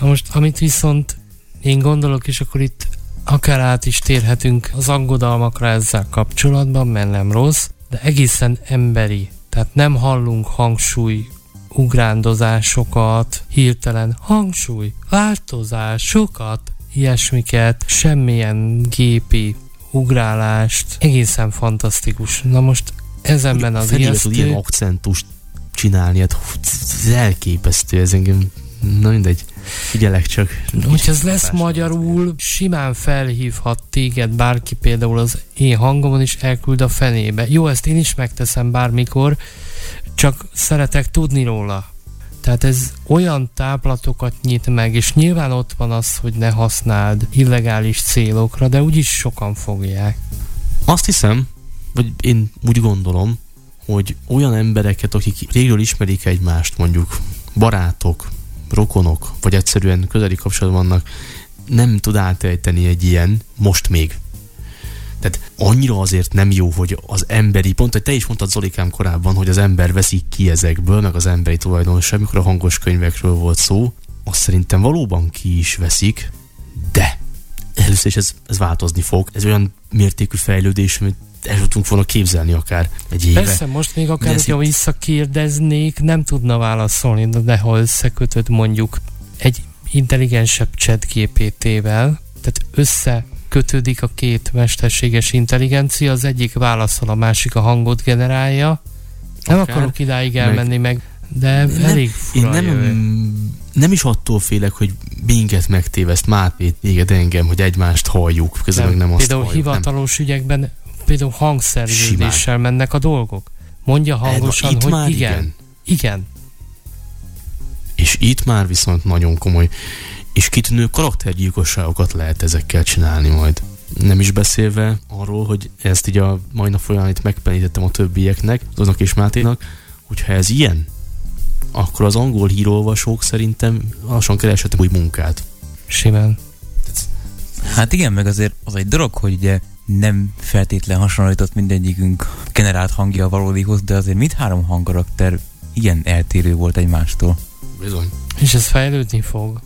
Most, amit viszont én gondolok, és akkor itt akár át is térhetünk az aggodalmakra ezzel kapcsolatban, mert nem rossz, de egészen emberi. Tehát nem hallunk hangsúly ugrándozásokat, hirtelen hangsúly, változásokat, ilyesmiket, semmilyen gépi ugrálást, egészen fantasztikus. Na most ezenben az ijesztő... ilyen akcentust csinálni, hát ez elképesztő, ez engem, na mindegy. Figyelek csak. Hogyha ez lesz magyarul, simán felhívhat téged bárki például az én hangomon is elküld a fenébe. Jó, ezt én is megteszem bármikor, csak szeretek tudni róla. Tehát ez olyan táplatokat nyit meg, és nyilván ott van az, hogy ne használd illegális célokra, de úgyis sokan fogják. Azt hiszem, vagy én úgy gondolom, hogy olyan embereket, akik régről ismerik egymást, mondjuk barátok, rokonok, vagy egyszerűen közeli kapcsolatban vannak, nem tud átejteni egy ilyen, most még. Tehát annyira azért nem jó, hogy az emberi, pont, hogy te is mondtad Zolikám korábban, hogy az ember veszik ki ezekből, meg az emberi tulajdonság, amikor a hangos könyvekről volt szó, azt szerintem valóban ki is veszik, de először is ez, ez változni fog. Ez olyan mértékű fejlődés, amit el tudtunk volna képzelni akár egy éve. Persze, most még akár, hogyha itt... visszakérdeznék, nem tudna válaszolni, de ha összekötöd mondjuk egy intelligensebb chat GPT-vel, tehát összekötődik a két mesterséges intelligencia, az egyik válaszol, a másik a hangot generálja. Nem akár, akarok idáig elmenni, meg, meg de nem, elég fura Én nem, nem is attól félek, hogy minket megtéveszt Máté téged engem, hogy egymást halljuk, közben nem, meg nem azt Például hivatalos nem. ügyekben például hangszerződéssel mennek a dolgok. Mondja hangosan, itt hogy már igen. igen. Igen. És itt már viszont nagyon komoly. És kitűnő karaktergyilkosságokat lehet ezekkel csinálni majd. Nem is beszélve arról, hogy ezt így a mai nap folyamán itt megpenítettem a többieknek, azoknak és Máténak, hogyha ez ilyen, akkor az angol hírolvasók szerintem lassan kereshetek új munkát. Simán. Hát igen, meg azért az egy dolog, hogy ugye nem feltétlen hasonlított mindegyikünk generált hangja a valódihoz, de azért mindhárom hangkarakter ilyen eltérő volt egymástól. Bizony. És ez fejlődni fog.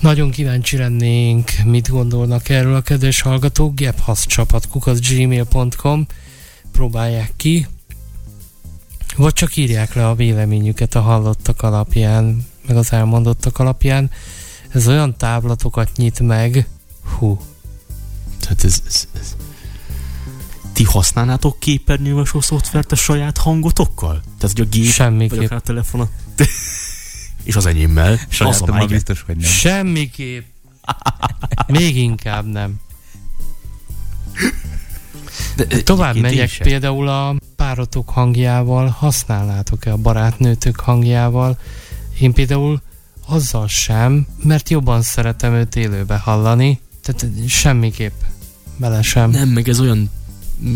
Nagyon kíváncsi lennénk, mit gondolnak erről a kedves hallgatók. gmail.com Próbálják ki, vagy csak írják le a véleményüket a hallottak alapján, meg az elmondottak alapján. Ez olyan táblatokat nyit meg, hú. Tehát ez, ez, ez. Ti használnátok képernyővasó szoftvert a saját hangotokkal? Tehát, hogy a gép, Semmiképp. vagy akár a telefon és az enyémmel. Sajátommal Az a biztos, hogy nem. Semmiképp. Még inkább nem. De, de Tovább megyek, sem. például a párotok hangjával használnátok-e a barátnőtök hangjával? Én például azzal sem, mert jobban szeretem őt élőbe hallani, tehát semmiképp bele sem. Nem, meg ez olyan,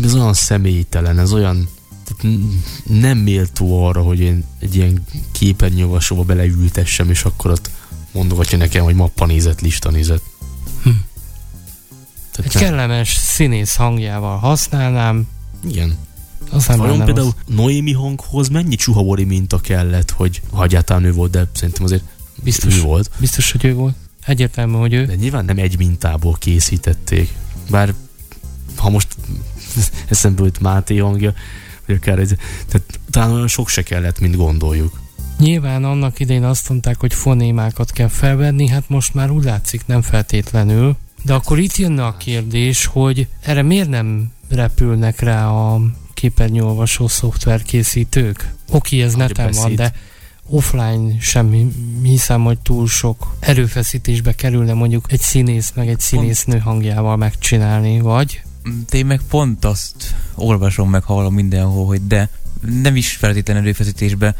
ez olyan személytelen, ez olyan tehát nem méltó arra, hogy én egy ilyen képernyőolvasóba beleültessem, és akkor ott mondogatja nekem, hogy mappa nézett, lista nézett. Hm. Tehát Egy nem. kellemes színész hangjával használnám, Igen. az nem Vajon például rossz. Noémi hanghoz mennyi csuhavori minta kellett, hogy ha egyáltalán ő volt, de szerintem azért Biztos. ő volt. Biztos, hogy ő volt. Egyértelmű, hogy ő. De nyilván nem egy mintából készítették. Bár ha most *laughs* eszembe jut Máté hangja, vagy akár ez, tehát talán olyan sok se kellett, mint gondoljuk. Nyilván annak idején azt mondták, hogy fonémákat kell felvenni, hát most már úgy látszik nem feltétlenül. De akkor itt jönne a kérdés, hogy erre miért nem repülnek rá a képernyőolvasó szoftverkészítők? Oké, ez neten van, de offline sem hiszem, hogy túl sok erőfeszítésbe kerülne mondjuk egy színész meg egy színésznő hangjával megcsinálni, vagy? Én meg pont azt olvasom meg, hallom mindenhol, hogy de nem is feltétlen erőfeszítésbe,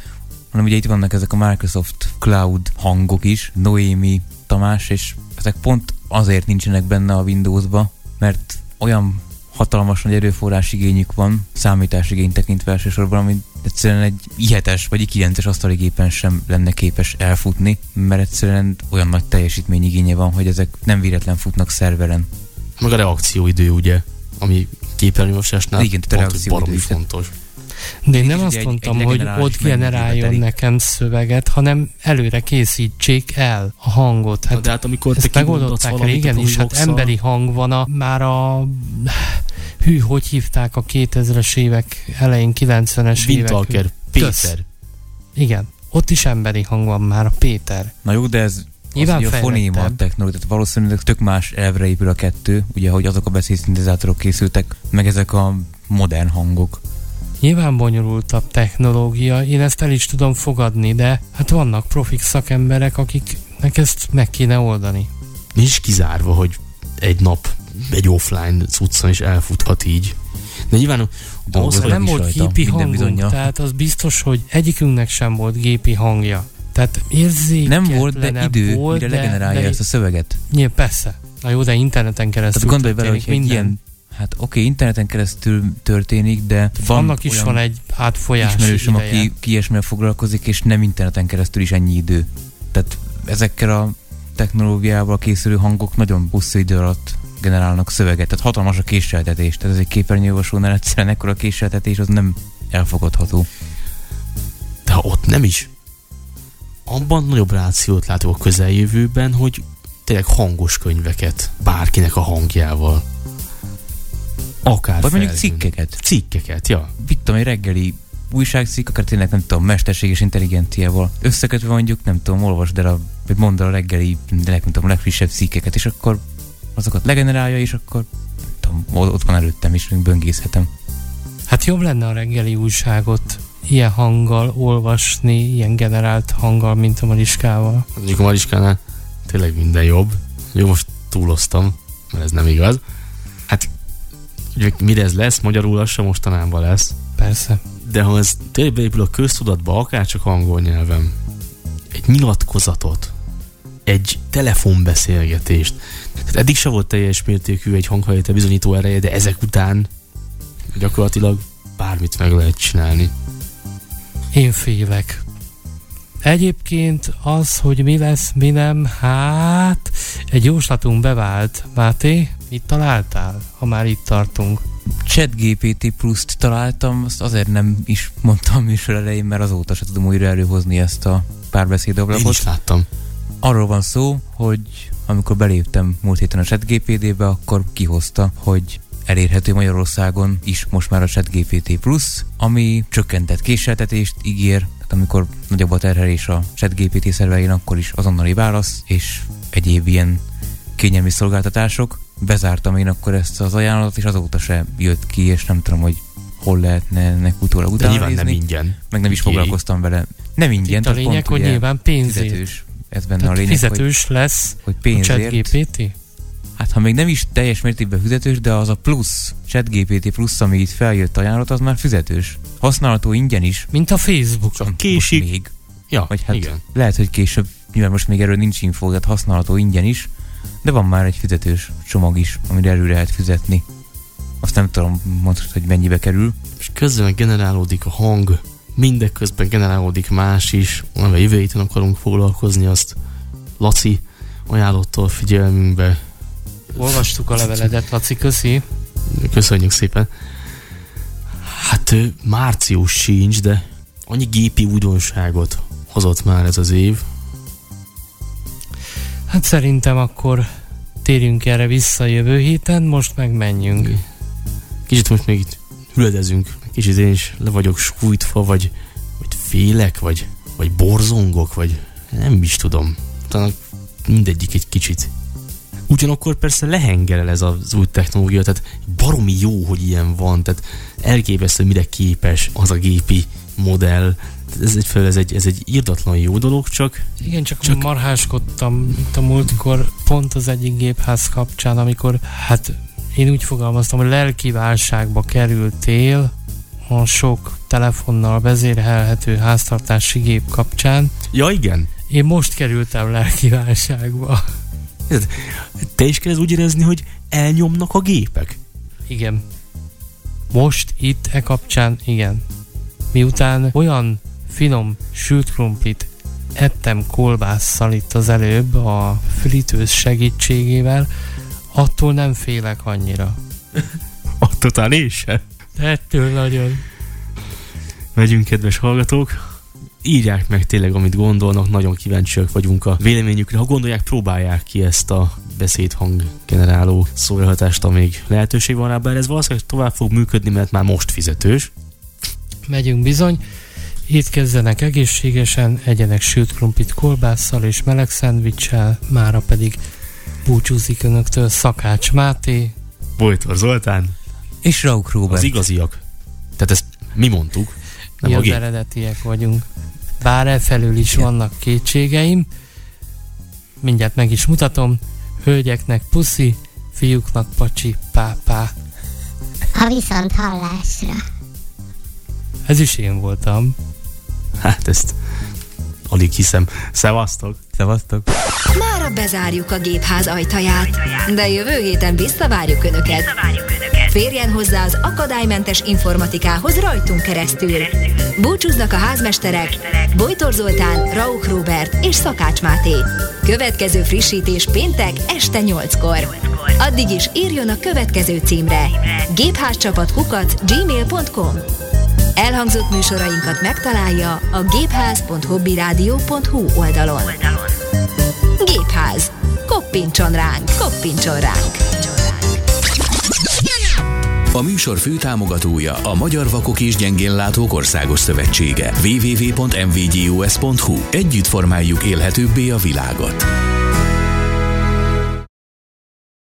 hanem ugye itt vannak ezek a Microsoft Cloud hangok is, Noémi, Tamás, és ezek pont azért nincsenek benne a Windowsba, mert olyan hatalmas nagy erőforrás igényük van, számításigény tekintve elsősorban, amit egyszerűen egy i7-es vagy i9-es asztaligépen sem lenne képes elfutni, mert egyszerűen olyan nagy teljesítményigénye van, hogy ezek nem véletlen futnak szerveren. Meg a reakcióidő, ugye, ami képernyőolvasásnál Igen, pont, reakcióidő baromi is. fontos. De én nem azt egy- mondtam, egy hogy ott generáljon nekem szöveget, hanem előre készítsék el a hangot. Hát, de hát amikor te ezt kimondasz megoldották valamit régen a is, hát emberi hang van a, már a hű, hogy hívták a 2000-es évek elején, 90-es évek. Tösz. Péter. Igen, ott is emberi hang van már, a Péter. Na jó, de ez Nyilván az, hogy a fonéma technológia, tehát valószínűleg tök más elvre épül a kettő, ugye, hogy azok a beszédszintetizátorok készültek, meg ezek a modern hangok. Nyilván bonyolultabb technológia, én ezt el is tudom fogadni, de hát vannak profik szakemberek, akiknek ezt meg kéne oldani. Nincs kizárva, hogy egy nap egy offline cuccon is elfuthat így. De nyilván ahhoz, nem volt rajta, gépi hangunk, tehát az biztos, hogy egyikünknek sem volt gépi hangja. Tehát érzéketlenebb Nem volt, de idő, volt, mire legenerálja de, ezt a szöveget. Nyilván, persze. Na jó, de interneten keresztül Tehát gondolj bele, hogy minden. ilyen, hát oké, okay, interneten keresztül történik, de van Annak is van egy átfolyási ismerősöm, ideje. aki, ki ilyesmivel foglalkozik, és nem interneten keresztül is ennyi idő. Tehát ezekkel a technológiával készülő hangok nagyon hosszú idő alatt generálnak szöveget. Tehát hatalmas a késeltetés. Tehát ez egy képernyőolvasónál egyszerűen ekkora késeltetés, az nem elfogadható. de ott nem is, abban nagyobb rációt látok a közeljövőben, hogy tényleg hangos könyveket bárkinek a hangjával. Akár Vagy mondjuk cikkeket. Cikkeket, ja. Mit tudom, egy reggeli újságcikk, akár tényleg nem tudom, mesterséges intelligenciával összekötve mondjuk, nem tudom, olvasd el a, vagy mondd el a reggeli, de nem tudom, legfrissebb cikkeket, és akkor azokat legenerálja, és akkor nem tudom, ott van előttem is, még böngészhetem. Hát jobb lenne a reggeli újságot ilyen hanggal olvasni, ilyen generált hanggal, mint a Mariskával. Mondjuk a Mariskánál tényleg minden jobb. Jó, most túloztam, mert ez nem igaz. Hát, ugye mire ez lesz, magyarul az sem mostanában lesz. Persze. De ha ez tényleg beépül a köztudatba, akár csak angol nyelven, egy nyilatkozatot egy telefonbeszélgetést. Tehát eddig se volt teljes mértékű egy hanghajta bizonyító ereje, de ezek után gyakorlatilag bármit meg lehet csinálni. Én félek. Egyébként az, hogy mi lesz, mi nem, hát egy jóslatunk bevált. Máté, mit találtál, ha már itt tartunk? ChatGPT Plus-t találtam, azt azért nem is mondtam műsor elején, mert azóta se tudom újra előhozni ezt a párbeszéd Én is láttam. Arról van szó, hogy amikor beléptem múlt héten a ChatGPT-be, akkor kihozta, hogy elérhető Magyarországon is most már a ChatGPT Plus, ami csökkentett késeltetést ígér, tehát amikor nagyobb a terhelés a ChatGPT szervein, akkor is azonnali válasz, és egyéb ilyen kényelmi szolgáltatások. Bezártam én akkor ezt az ajánlatot, és azóta se jött ki, és nem tudom, hogy hol lehetne ennek utólag utána nyilván nem ingyen. Meg nem is foglalkoztam vele. Nem ingyen, Itt a lényeg, pont hogy nyilván pénzért. Fizetős. Ez benne Tehát a lényeg, fizetős lesz hogy, hogy a pénzért. ChatGPT? Hát ha még nem is teljes mértékben fizetős, de az a plusz, ChatGPT plusz, ami itt feljött ajánlat, az már fizetős. Használható ingyen is. Mint a Facebook. Csak késik. Most még. Ja, Vagy hát igen. lehet, hogy később, nyilván most még erről nincs info, tehát használható ingyen is, de van már egy fizetős csomag is, amire erről lehet fizetni. Azt nem tudom, mondhatod, hogy mennyibe kerül. És közben generálódik a hang, mindeközben generálódik más is, amivel jövő héten akarunk foglalkozni, azt Laci ajánlotta a figyelmünkbe. Olvastuk a leveledet, Laci, köszi. Köszönjük szépen. Hát március sincs, de annyi gépi újdonságot hozott már ez az év. Hát szerintem akkor térjünk erre vissza jövő héten, most meg menjünk. Kicsit most még itt hüledezünk, kicsit én is le vagyok sújtva, vagy, vagy félek, vagy, vagy borzongok, vagy nem is tudom. Talán mindegyik egy kicsit. Ugyanakkor persze lehengerel ez az új technológia, tehát baromi jó, hogy ilyen van, tehát elképesztő, mire képes az a gépi modell. Ez egy, ez egy, ez egy írdatlan jó dolog, csak Igen, csak, Csak- marháskodtam itt a múltkor pont az egyik gépház kapcsán, amikor hát én úgy fogalmaztam, hogy lelki válságba kerültél a sok telefonnal vezérelhető háztartási gép kapcsán. Ja, igen. Én most kerültem lelki válságba. Te is kezd úgy érezni, hogy elnyomnak a gépek. Igen. Most itt e kapcsán, igen. Miután olyan finom sült krumplit ettem kolbásszal itt az előbb a fritőz segítségével, attól nem félek annyira. *laughs* Attól talán én sem. De ettől nagyon. Megyünk, kedves hallgatók. Írják meg tényleg, amit gondolnak, nagyon kíváncsiak vagyunk a véleményükre. Ha gondolják, próbálják ki ezt a beszédhang generáló szolgáltatást, amíg lehetőség van rá, bár ez valószínűleg tovább fog működni, mert már most fizetős. Megyünk bizony. Étkezzenek egészségesen, egyenek sült krumplit kolbásszal és meleg szendvicssel, mára pedig búcsúzik önöktől Szakács Máté, Bojtor Zoltán, És Rauk Robert. az igaziak. Tehát ezt mi mondtuk, mi a az eredetiek vagyunk. Bár e felül is vannak kétségeim, mindjárt meg is mutatom, hölgyeknek puszi, fiúknak pacsi, pápá. Ha viszont hallásra. Ez is én voltam. Hát ezt alig hiszem. Szevasztok! Szevasztok! Mára bezárjuk a gépház ajtaját, de jövő héten visszavárjuk Önöket. Férjen hozzá az akadálymentes informatikához rajtunk keresztül. Búcsúznak a házmesterek Bojtor Zoltán, Rauch Robert és Szakács Máté. Következő frissítés péntek este 8-kor. Addig is írjon a következő címre gépházcsapatkukat gmail.com Elhangzott műsorainkat megtalálja a gépház.hobbyradio.hu oldalon. Gépház. Koppintson ránk, koppintson ránk. A műsor főtámogatója a Magyar Vakok és Gyengénlátók Országos Szövetsége. www.mvgus.hu Együtt formáljuk élhetőbbé a világot.